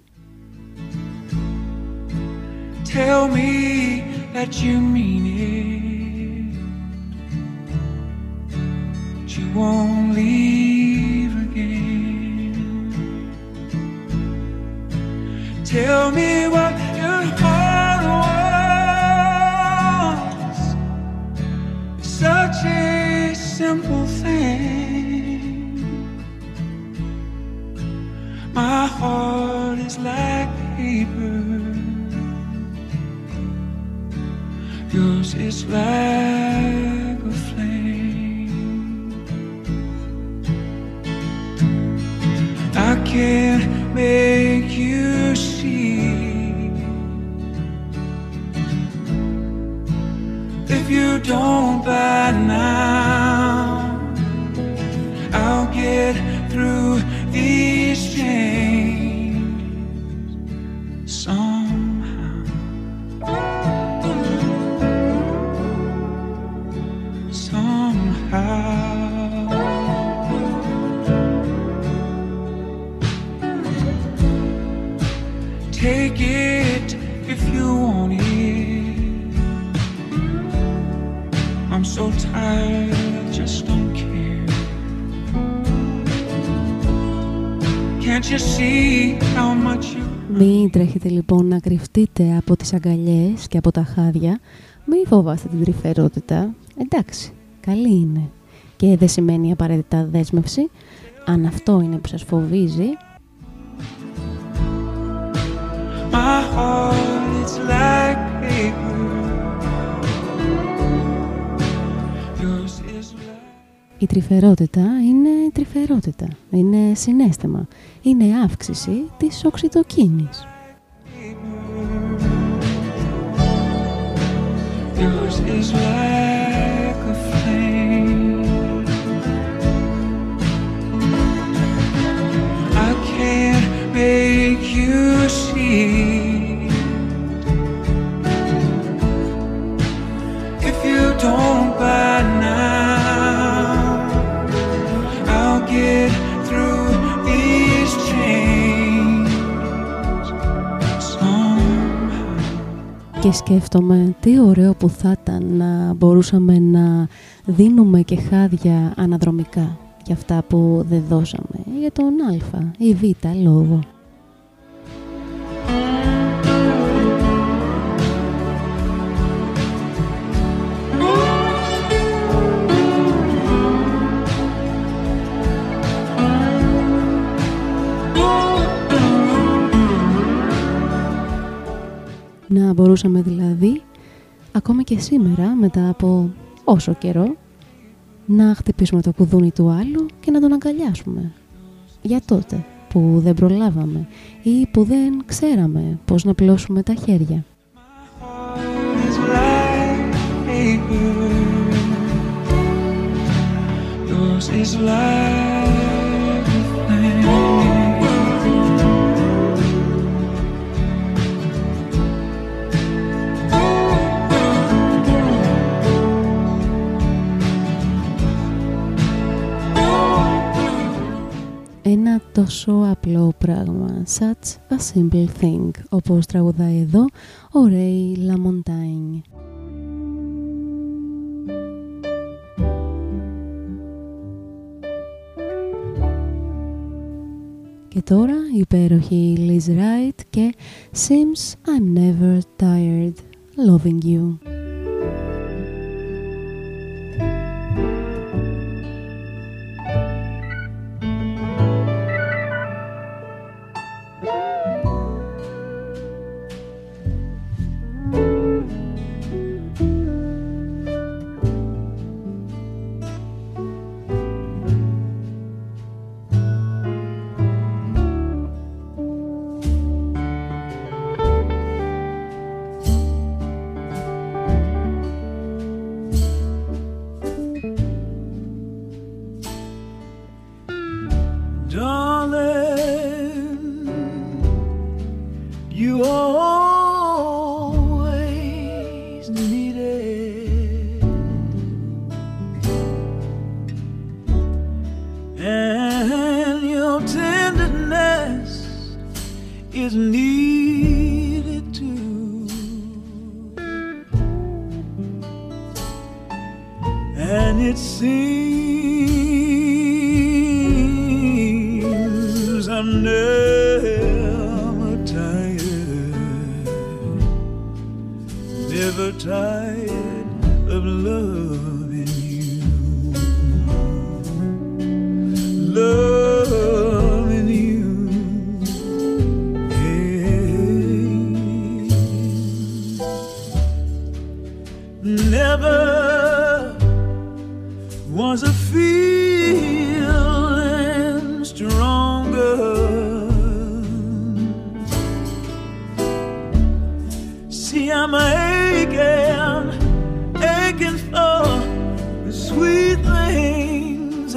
Tell me that you mean it. fly. Μην τρέχετε λοιπόν να κρυφτείτε από τις αγκαλιές και από τα χάδια. Μην φοβάστε την τρυφερότητα. Εντάξει, καλή είναι. Και δεν σημαίνει απαραίτητα δέσμευση. Αν αυτό είναι που σας φοβίζει, My heart, it's like paper. Yours is like η τρυφερότητα είναι τρυφερότητα. Είναι συνέστημα. Είναι αύξηση της οξυτοκίνης. Yours is like a flame. I can't make you see. Και σκέφτομαι τι ωραίο που θα ήταν να μπορούσαμε να δίνουμε και χάδια αναδρομικά για αυτά που δεν δώσαμε για τον α ή β λόγο. Μπορούσαμε δηλαδή, ακόμα και σήμερα, μετά από όσο καιρό, να χτυπήσουμε το κουδούνι του άλλου και να τον αγκαλιάσουμε. Για τότε που δεν προλάβαμε ή που δεν ξέραμε πώς να πλώσουμε τα χέρια. is like ένα τόσο απλό πράγμα, such a simple thing, όπως τραγουδάει εδώ ο Ρέι Λαμοντάιν. Και τώρα η υπέροχη και Seems I'm Never Tired Loving You.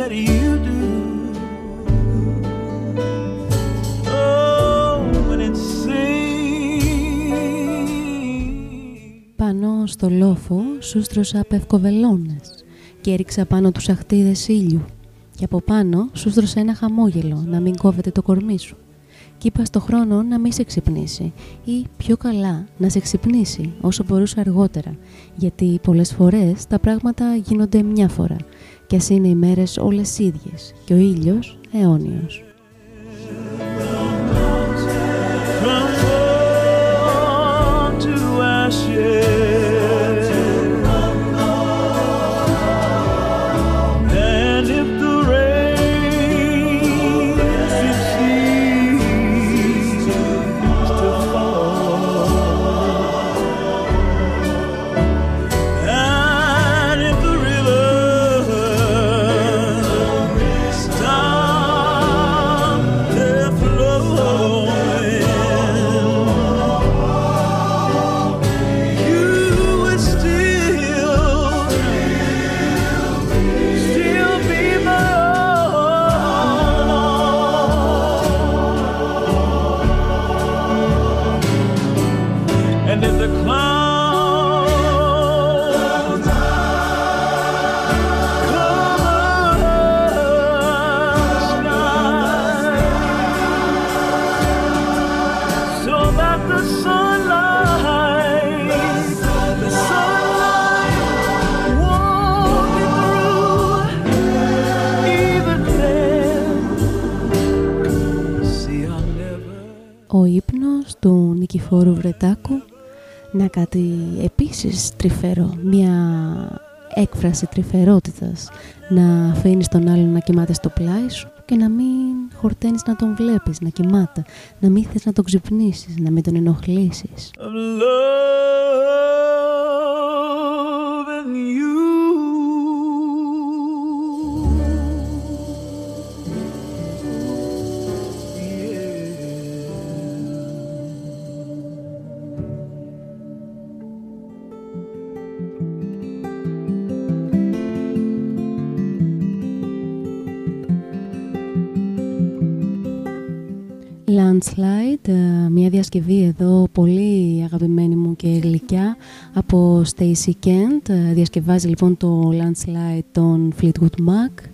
That you do. Oh, when it sings. Πάνω στο λόφο σου στρώσα πευκοβελώνες και έριξα πάνω τους αχτίδες ήλιου και από πάνω σου στρώσα ένα χαμόγελο να μην κόβεται το κορμί σου και είπα στο χρόνο να μην σε ξυπνήσει ή πιο καλά να σε ξυπνήσει όσο μπορούσε αργότερα γιατί πολλές φορές τα πράγματα γίνονται μια φορά και ας είναι οι μέρες όλες ίδιες και ο ήλιος αιώνιος. Του Νικηφόρου Βρετάκου. Να κάτι επίσης τρυφερό, μια έκφραση τρυφερότητας. Να αφήνεις τον άλλον να κοιμάται στο πλάι σου και να μην χορταίνεις να τον βλέπεις, να κοιμάται, να μην θες να τον ξυπνήσεις, να μην τον ενοχλήσεις. of Landslide, ε, μια διασκευή εδώ πολύ αγαπημένη μου και γλυκιά από Stacy Kent. Ε, Διασκευάζει λοιπόν το Landslide των Fleetwood Mac.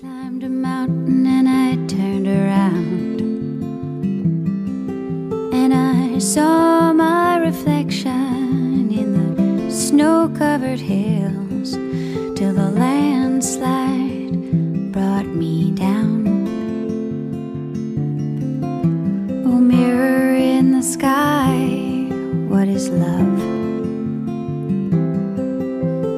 climbed a mountain and I turned around and I saw my reflection in the snow covered hills till the landslide brought me down. The sky, what is love?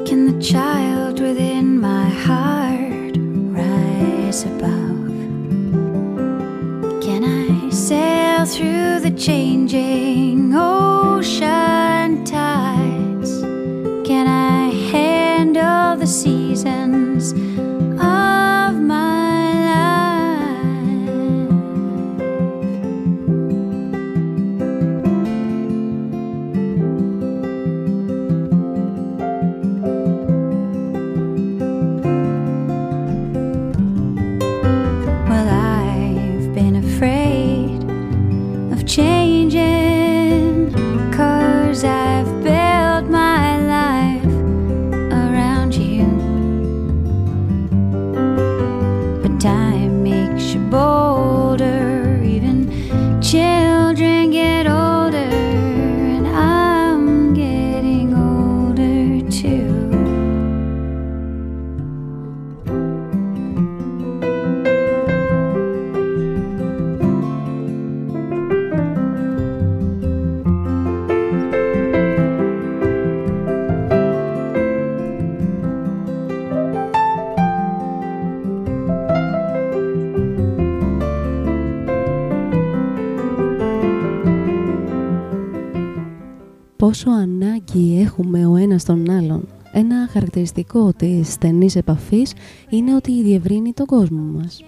Can the child within my heart rise above? Can I sail through the changing ocean tides? Can I handle the seasons Πόσο ανάγκη έχουμε ο ένας τον άλλον. Ένα χαρακτηριστικό της στενής επαφής είναι ότι διευρύνει τον κόσμο μας.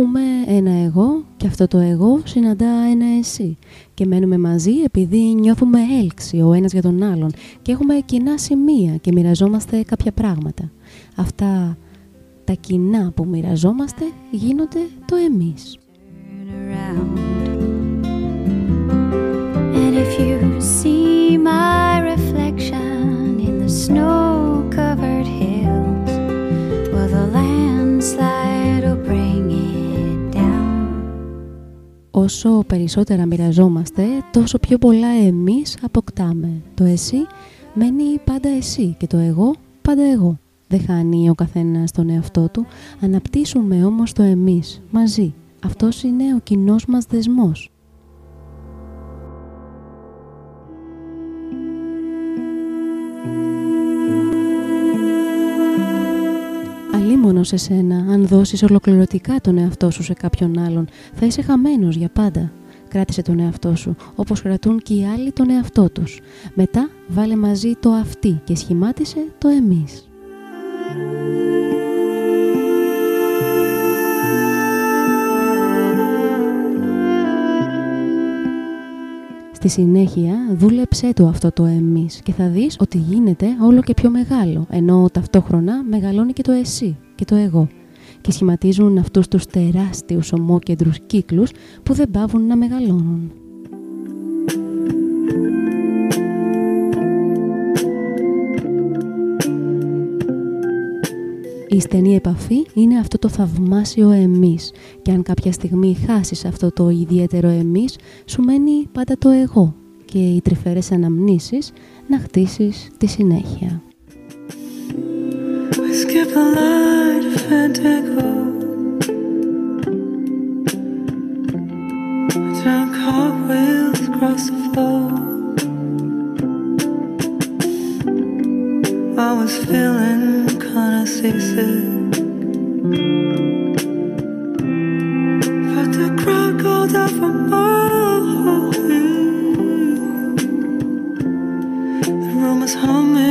Έχουμε ένα εγώ και αυτό το εγώ συναντά ένα εσύ και μένουμε μαζί επειδή νιώθουμε έλξη ο ένας για τον άλλον και έχουμε κοινά σημεία και μοιραζόμαστε κάποια πράγματα. Αυτά τα κοινά που μοιραζόμαστε γίνονται το εμείς. And if you see Όσο περισσότερα μοιραζόμαστε, τόσο πιο πολλά εμείς αποκτάμε. Το εσύ μένει πάντα εσύ και το εγώ πάντα εγώ. Δεν χάνει ο καθένας τον εαυτό του, αναπτύσσουμε όμως το εμείς, μαζί. Αυτός είναι ο κοινός μας δεσμός. Αλίμονο σε σένα, αν δώσεις ολοκληρωτικά τον εαυτό σου σε κάποιον άλλον, θα είσαι χαμένος για πάντα. Κράτησε τον εαυτό σου, όπως κρατούν και οι άλλοι τον εαυτό τους. Μετά βάλε μαζί το αυτή και σχημάτισε το εμείς. Στη συνέχεια δούλεψέ το αυτό το εμείς και θα δεις ότι γίνεται όλο και πιο μεγάλο, ενώ ταυτόχρονα μεγαλώνει και το εσύ και το εγώ και σχηματίζουν αυτούς τους τεράστιους ομόκεντρους κύκλους που δεν πάβουν να μεγαλώνουν. Η στενή επαφή είναι αυτό το θαυμάσιο εμείς και αν κάποια στιγμή χάσεις αυτό το ιδιαίτερο εμείς σου μένει πάντα το εγώ και οι τρυφερές αναμνήσεις να χτίσεις τη συνέχεια. Skip the light of Fandango. Down cartwheels across the floor. I was feeling kinda seasick. But the crowd called out for more. The room was humming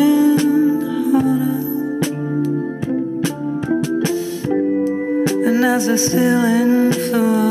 As a still in the.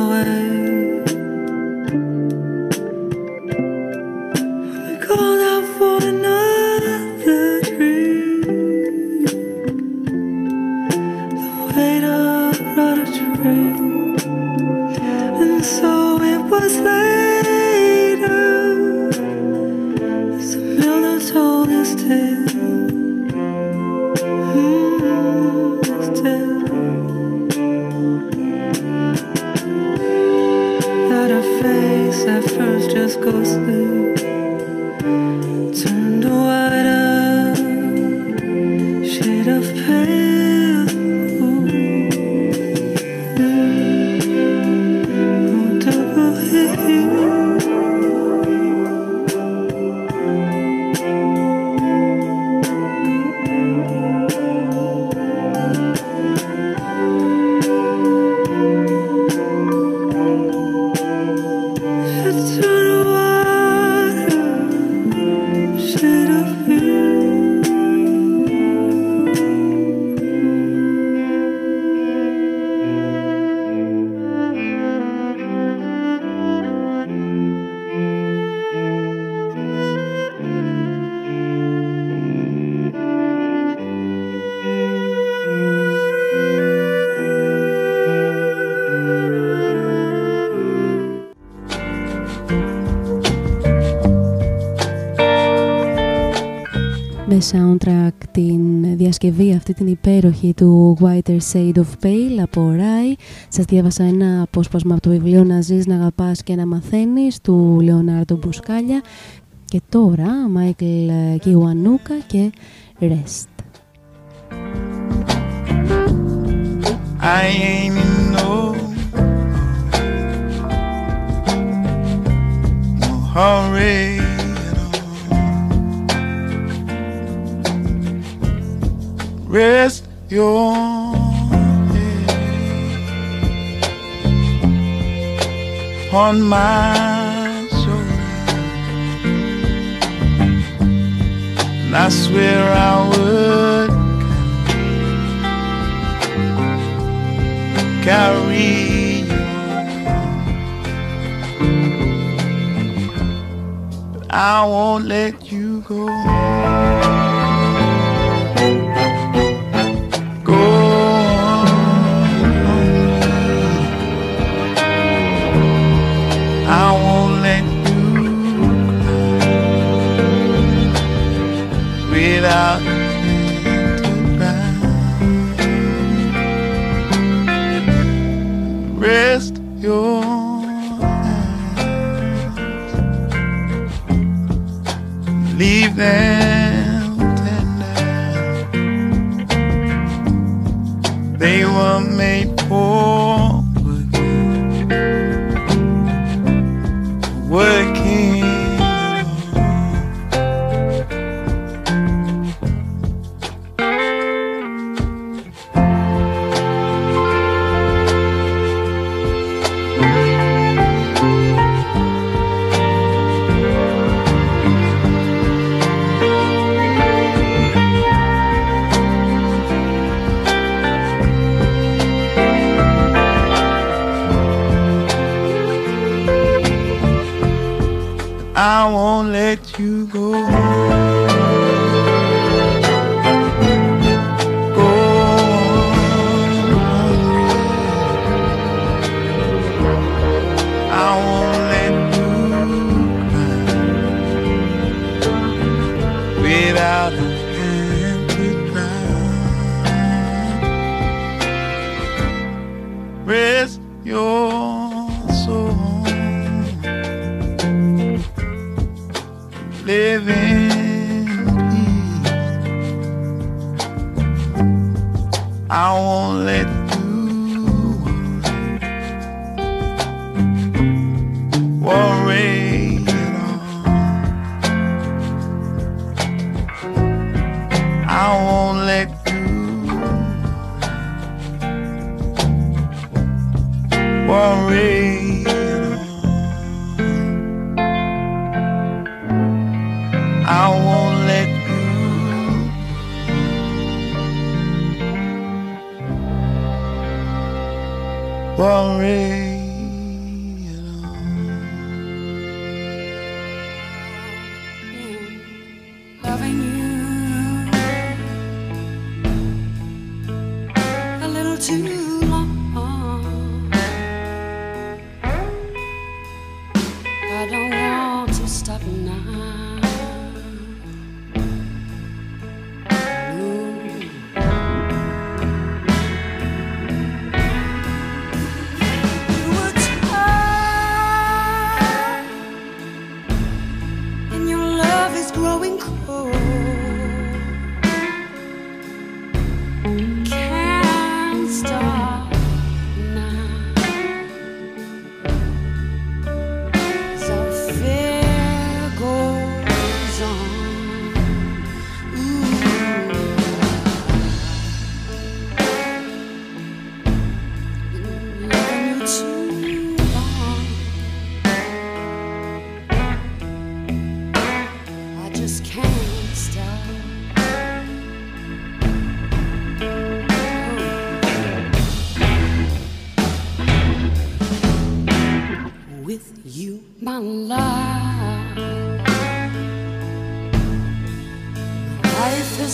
Την διασκευή αυτή την υπέροχη του Whiter Shade of Pale από Rai. Σας διάβασα ένα απόσπασμα από το βιβλίο «Να ζεις, να αγαπάς και να μαθαίνεις» του Λεωνάρντο Μπουσκάλια και τώρα Μάικλ Κιουανούκα και Rest. I ain't in no, no hurry Rest your head on my shoulder, and I swear I would carry you. But I won't let you go.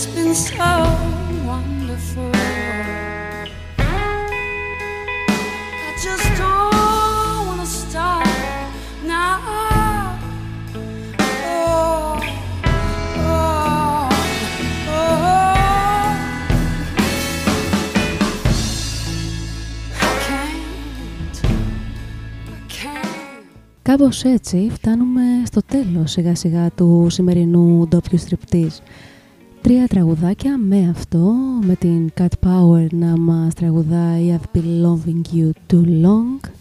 Life has been so wonderful. I just don't want to stop now. Oh, oh, oh. I can't, I can't. Κάπως έτσι φτάνουμε στο τέλος σιγά σιγά του σημερινού ντόπιου στριπτής. Τρία τραγουδάκια με αυτό, με την Cat Power να μας τραγουδάει I've been loving you too long.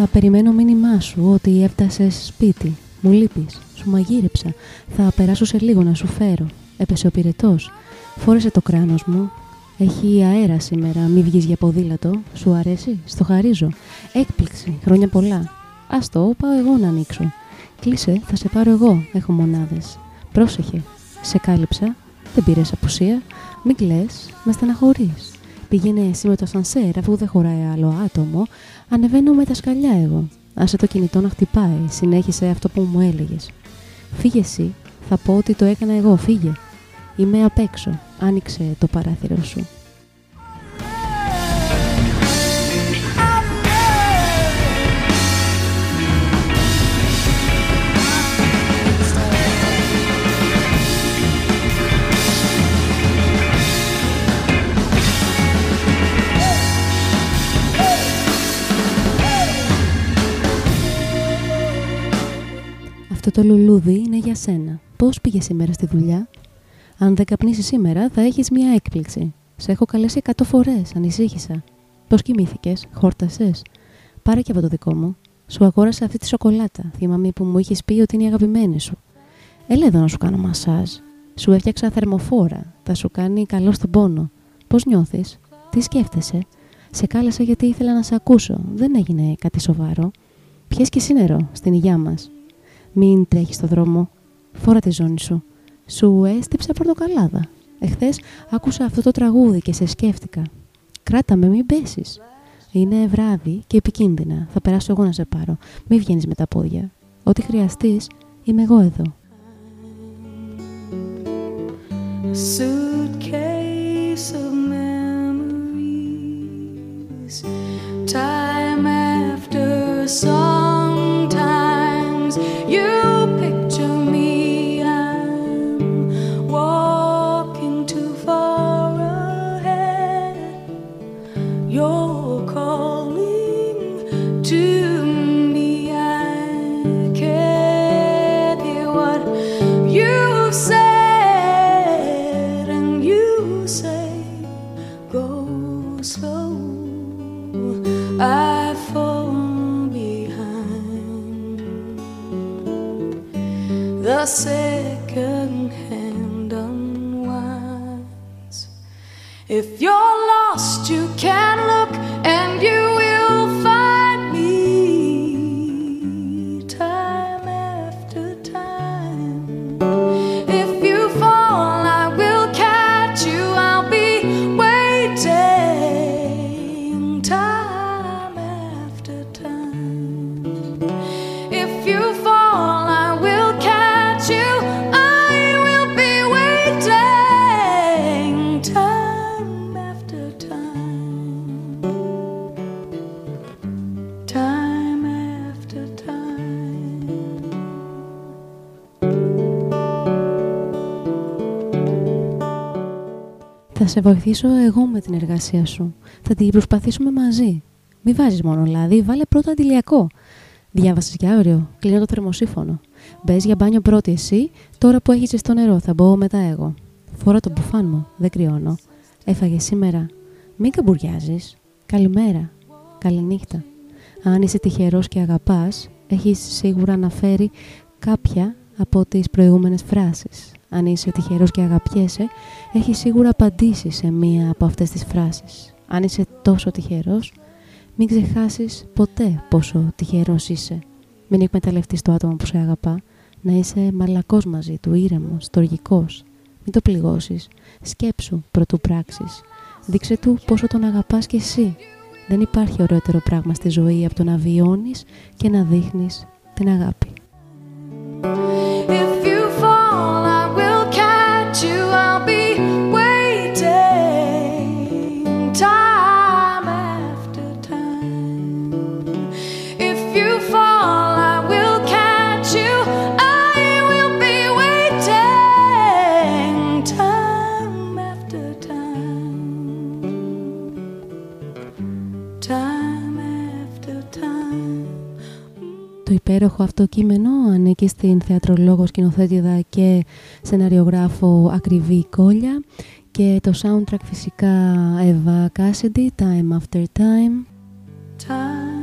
Θα περιμένω μήνυμά σου ότι έφτασες σπίτι. Μου λείπεις. Σου μαγείρεψα. Θα περάσω σε λίγο να σου φέρω. Έπεσε ο πυρετός. Φόρεσε το κράνος μου. Έχει αέρα σήμερα. Μη βγεις για ποδήλατο. Σου αρέσει. Στο χαρίζω. Έκπληξη. Χρόνια πολλά. Άστο, πάω εγώ να ανοίξω. Κλείσε, θα σε πάρω εγώ. Έχω μονάδες. Πρόσεχε. Σε κάλυψα. Δεν πήρες απουσία. Μην κλαις. Με στεναχωρείς. Πήγαινε εσύ με το σανσέρ αφού δεν χωράει άλλο άτομο. Ανεβαίνω με τα σκαλιά εγώ. Άσε το κινητό να χτυπάει. Συνέχισε αυτό που μου έλεγες. Φύγε εσύ. Θα πω ότι το έκανα εγώ. Φύγε. Είμαι απ' έξω. Άνοιξε το παράθυρο σου. Αυτό το λουλούδι είναι για σένα. Πώς πήγες σήμερα στη δουλειά; Αν δεν καπνίσεις σήμερα, θα έχεις μία έκπληξη. Σε έχω καλέσει 100 φορές, ανησύχησα. Πώς κοιμήθηκες, χόρτασες; Πάρε και από το δικό μου. Σου αγόρασα αυτή τη σοκολάτα. Θυμάμαι που μου είχες πει ότι είναι η αγαπημένη σου. Έλα εδώ να σου κάνω μασάζ. Σου έφτιαξα θερμοφόρα. Θα σου κάνει καλό στον πόνο. Πώς νιώθεις, τι σκέφτεσαι; Σε κάλεσα γιατί ήθελα να σε ακούσω. Δεν έγινε κάτι σοβαρό. Πιες και σύνερο στην υγειά μας. Μην τρέχεις στο δρόμο. Φόρα τη ζώνη σου. Σου έστειψα πορτοκαλάδα. Εχθές άκουσα αυτό το τραγούδι και σε σκέφτηκα. Κράτα με, μην πέσεις. Είναι βράδυ και επικίνδυνα. Θα περάσω εγώ να σε πάρω. Μην βγαίνεις με τα πόδια. Ό,τι χρειαστείς, είμαι εγώ εδώ. suitcase of memories. Time after song, σε βοηθήσω εγώ με την εργασία σου. Θα την προσπαθήσουμε μαζί. Μη βάζεις μόνο λάδι, βάλε πρώτα αντιλιακό. Διάβασες για αύριο, κλείνω το θερμοσύφωνο. Μπες για μπάνιο πρώτη εσύ, τώρα που έχεις ζεστό νερό, θα μπω μετά εγώ. Φόρα το μπουφάν μου, δεν κρυώνω. Έφαγε σήμερα. Μην καμπουριάζεις. Καλημέρα. Καληνύχτα. Αν είσαι τυχερός και αγαπάς, έχεις σίγουρα αναφέρει κάποια από τις προηγούμενες φράσεις. Αν είσαι τυχερός και αγαπιέσαι, έχεις σίγουρα απαντήσεις σε μία από αυτές τις φράσεις. Αν είσαι τόσο τυχερός, μην ξεχάσεις ποτέ πόσο τυχερός είσαι. Μην εκμεταλλευτείς το άτομο που σε αγαπά, να είσαι μαλακός μαζί του, ήρεμος, στοργικός. Μην το πληγώσεις. Σκέψου πρωτού πράξεις. Δείξε του πόσο τον αγαπάς κι εσύ. Δεν υπάρχει ωραιότερο πράγμα στη ζωή από το να βιώνεις και να δείχνεις την αγάπη. Το υπέροχο αυτό κείμενο ανήκει στην θεατρολόγο, σκηνοθέτηδα και σεναριογράφο Ακριβή Κόλια και το soundtrack φυσικά Eva Cassidy, Time After Time. Time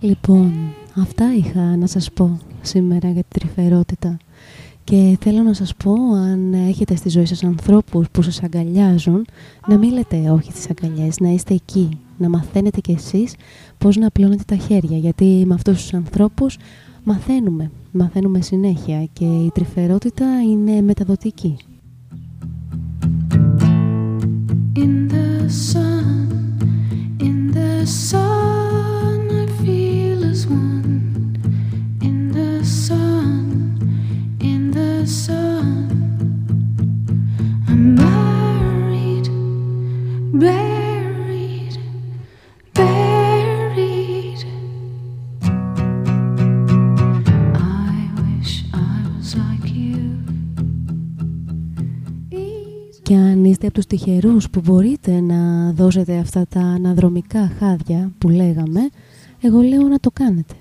Λοιπόν, αυτά είχα να σας πω σήμερα για την τρυφερότητα. Και θέλω να σας πω, αν έχετε στη ζωή σας ανθρώπους που σας αγκαλιάζουν, να μην λέτε όχι στις αγκαλιές, να είστε εκεί, να μαθαίνετε κι εσείς πώς να απλώνετε τα χέρια, γιατί με αυτούς τους ανθρώπους μαθαίνουμε, μαθαίνουμε συνέχεια και η τρυφερότητα είναι μεταδοτική. In the sun, in the sun, τους τυχερούς που μπορείτε να δώσετε αυτά τα αναδρομικά χάδια που λέγαμε, εγώ λέω να το κάνετε.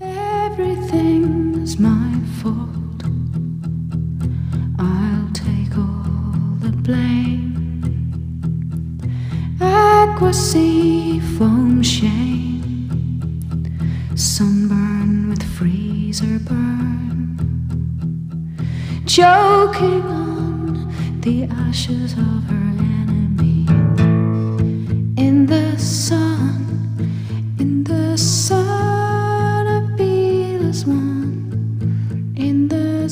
Everything's my fault. I'll take all the blame. Aqua sea foam shame. Sunburn with freezer burn. Choking on the ashes of her enemy. In the sun, Η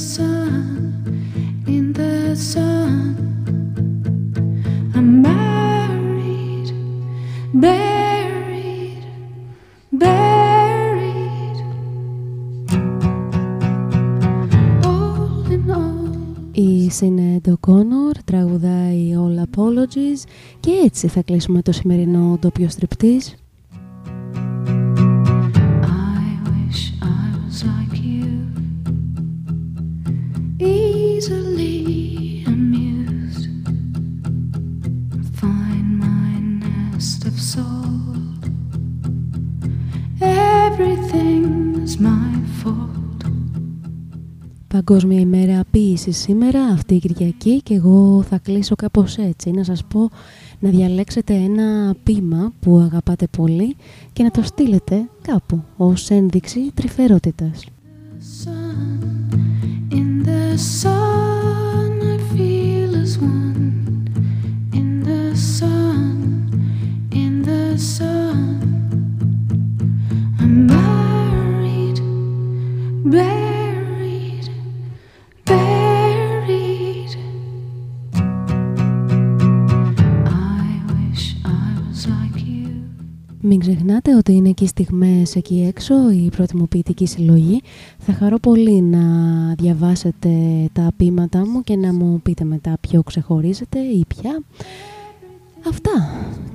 Σινέντο Κόνορ τραγουδάει All Apologies και έτσι θα κλείσουμε το σημερινό ντόπιο στριπτής. Must have sold everything's my fault. Παγκόσμια ημέρα ποίηση σήμερα, αυτή η Κυριακή και εγώ θα κλείσω κάπως έτσι, να σας πω να διαλέξετε ένα ποίημα που αγαπάτε πολύ και να το στείλετε κάπου ως ένδειξη τρυφερότητας. In the sun, Μην ξεχνάτε ότι είναι και οι στιγμές εκεί έξω, η πρώτη μου ποιητική συλλογή. Θα χαρώ πολύ να διαβάσετε τα ποίηματά μου και να μου πείτε μετά ποιο ξεχωρίζετε ή ποια. Αυτά.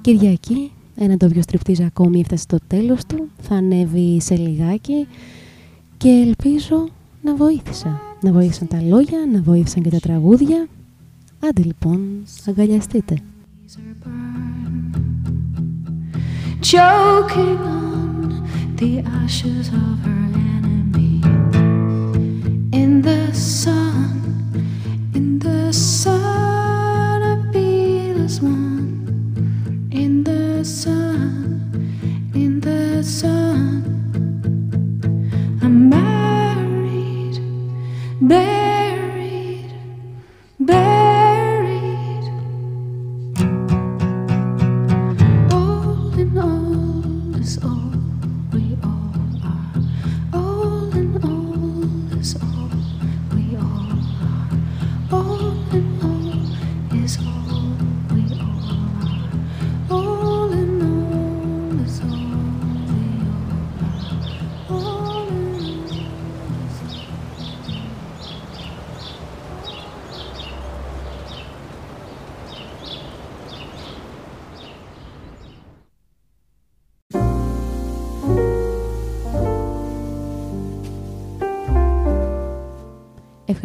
Κυριακή, ένα ντόπιο στριπτής ακόμη έφτασε στο τέλος του. Θα ανέβει σε λιγάκι και ελπίζω να βοήθησα. Να βοήθησαν τα λόγια, να βοήθησαν και τα τραγούδια. Άντε λοιπόν, αγκαλιαστείτε. choking on the ashes of her enemy. In the sun, in the sun, I feel as one. The sun, in the sun, I'm married,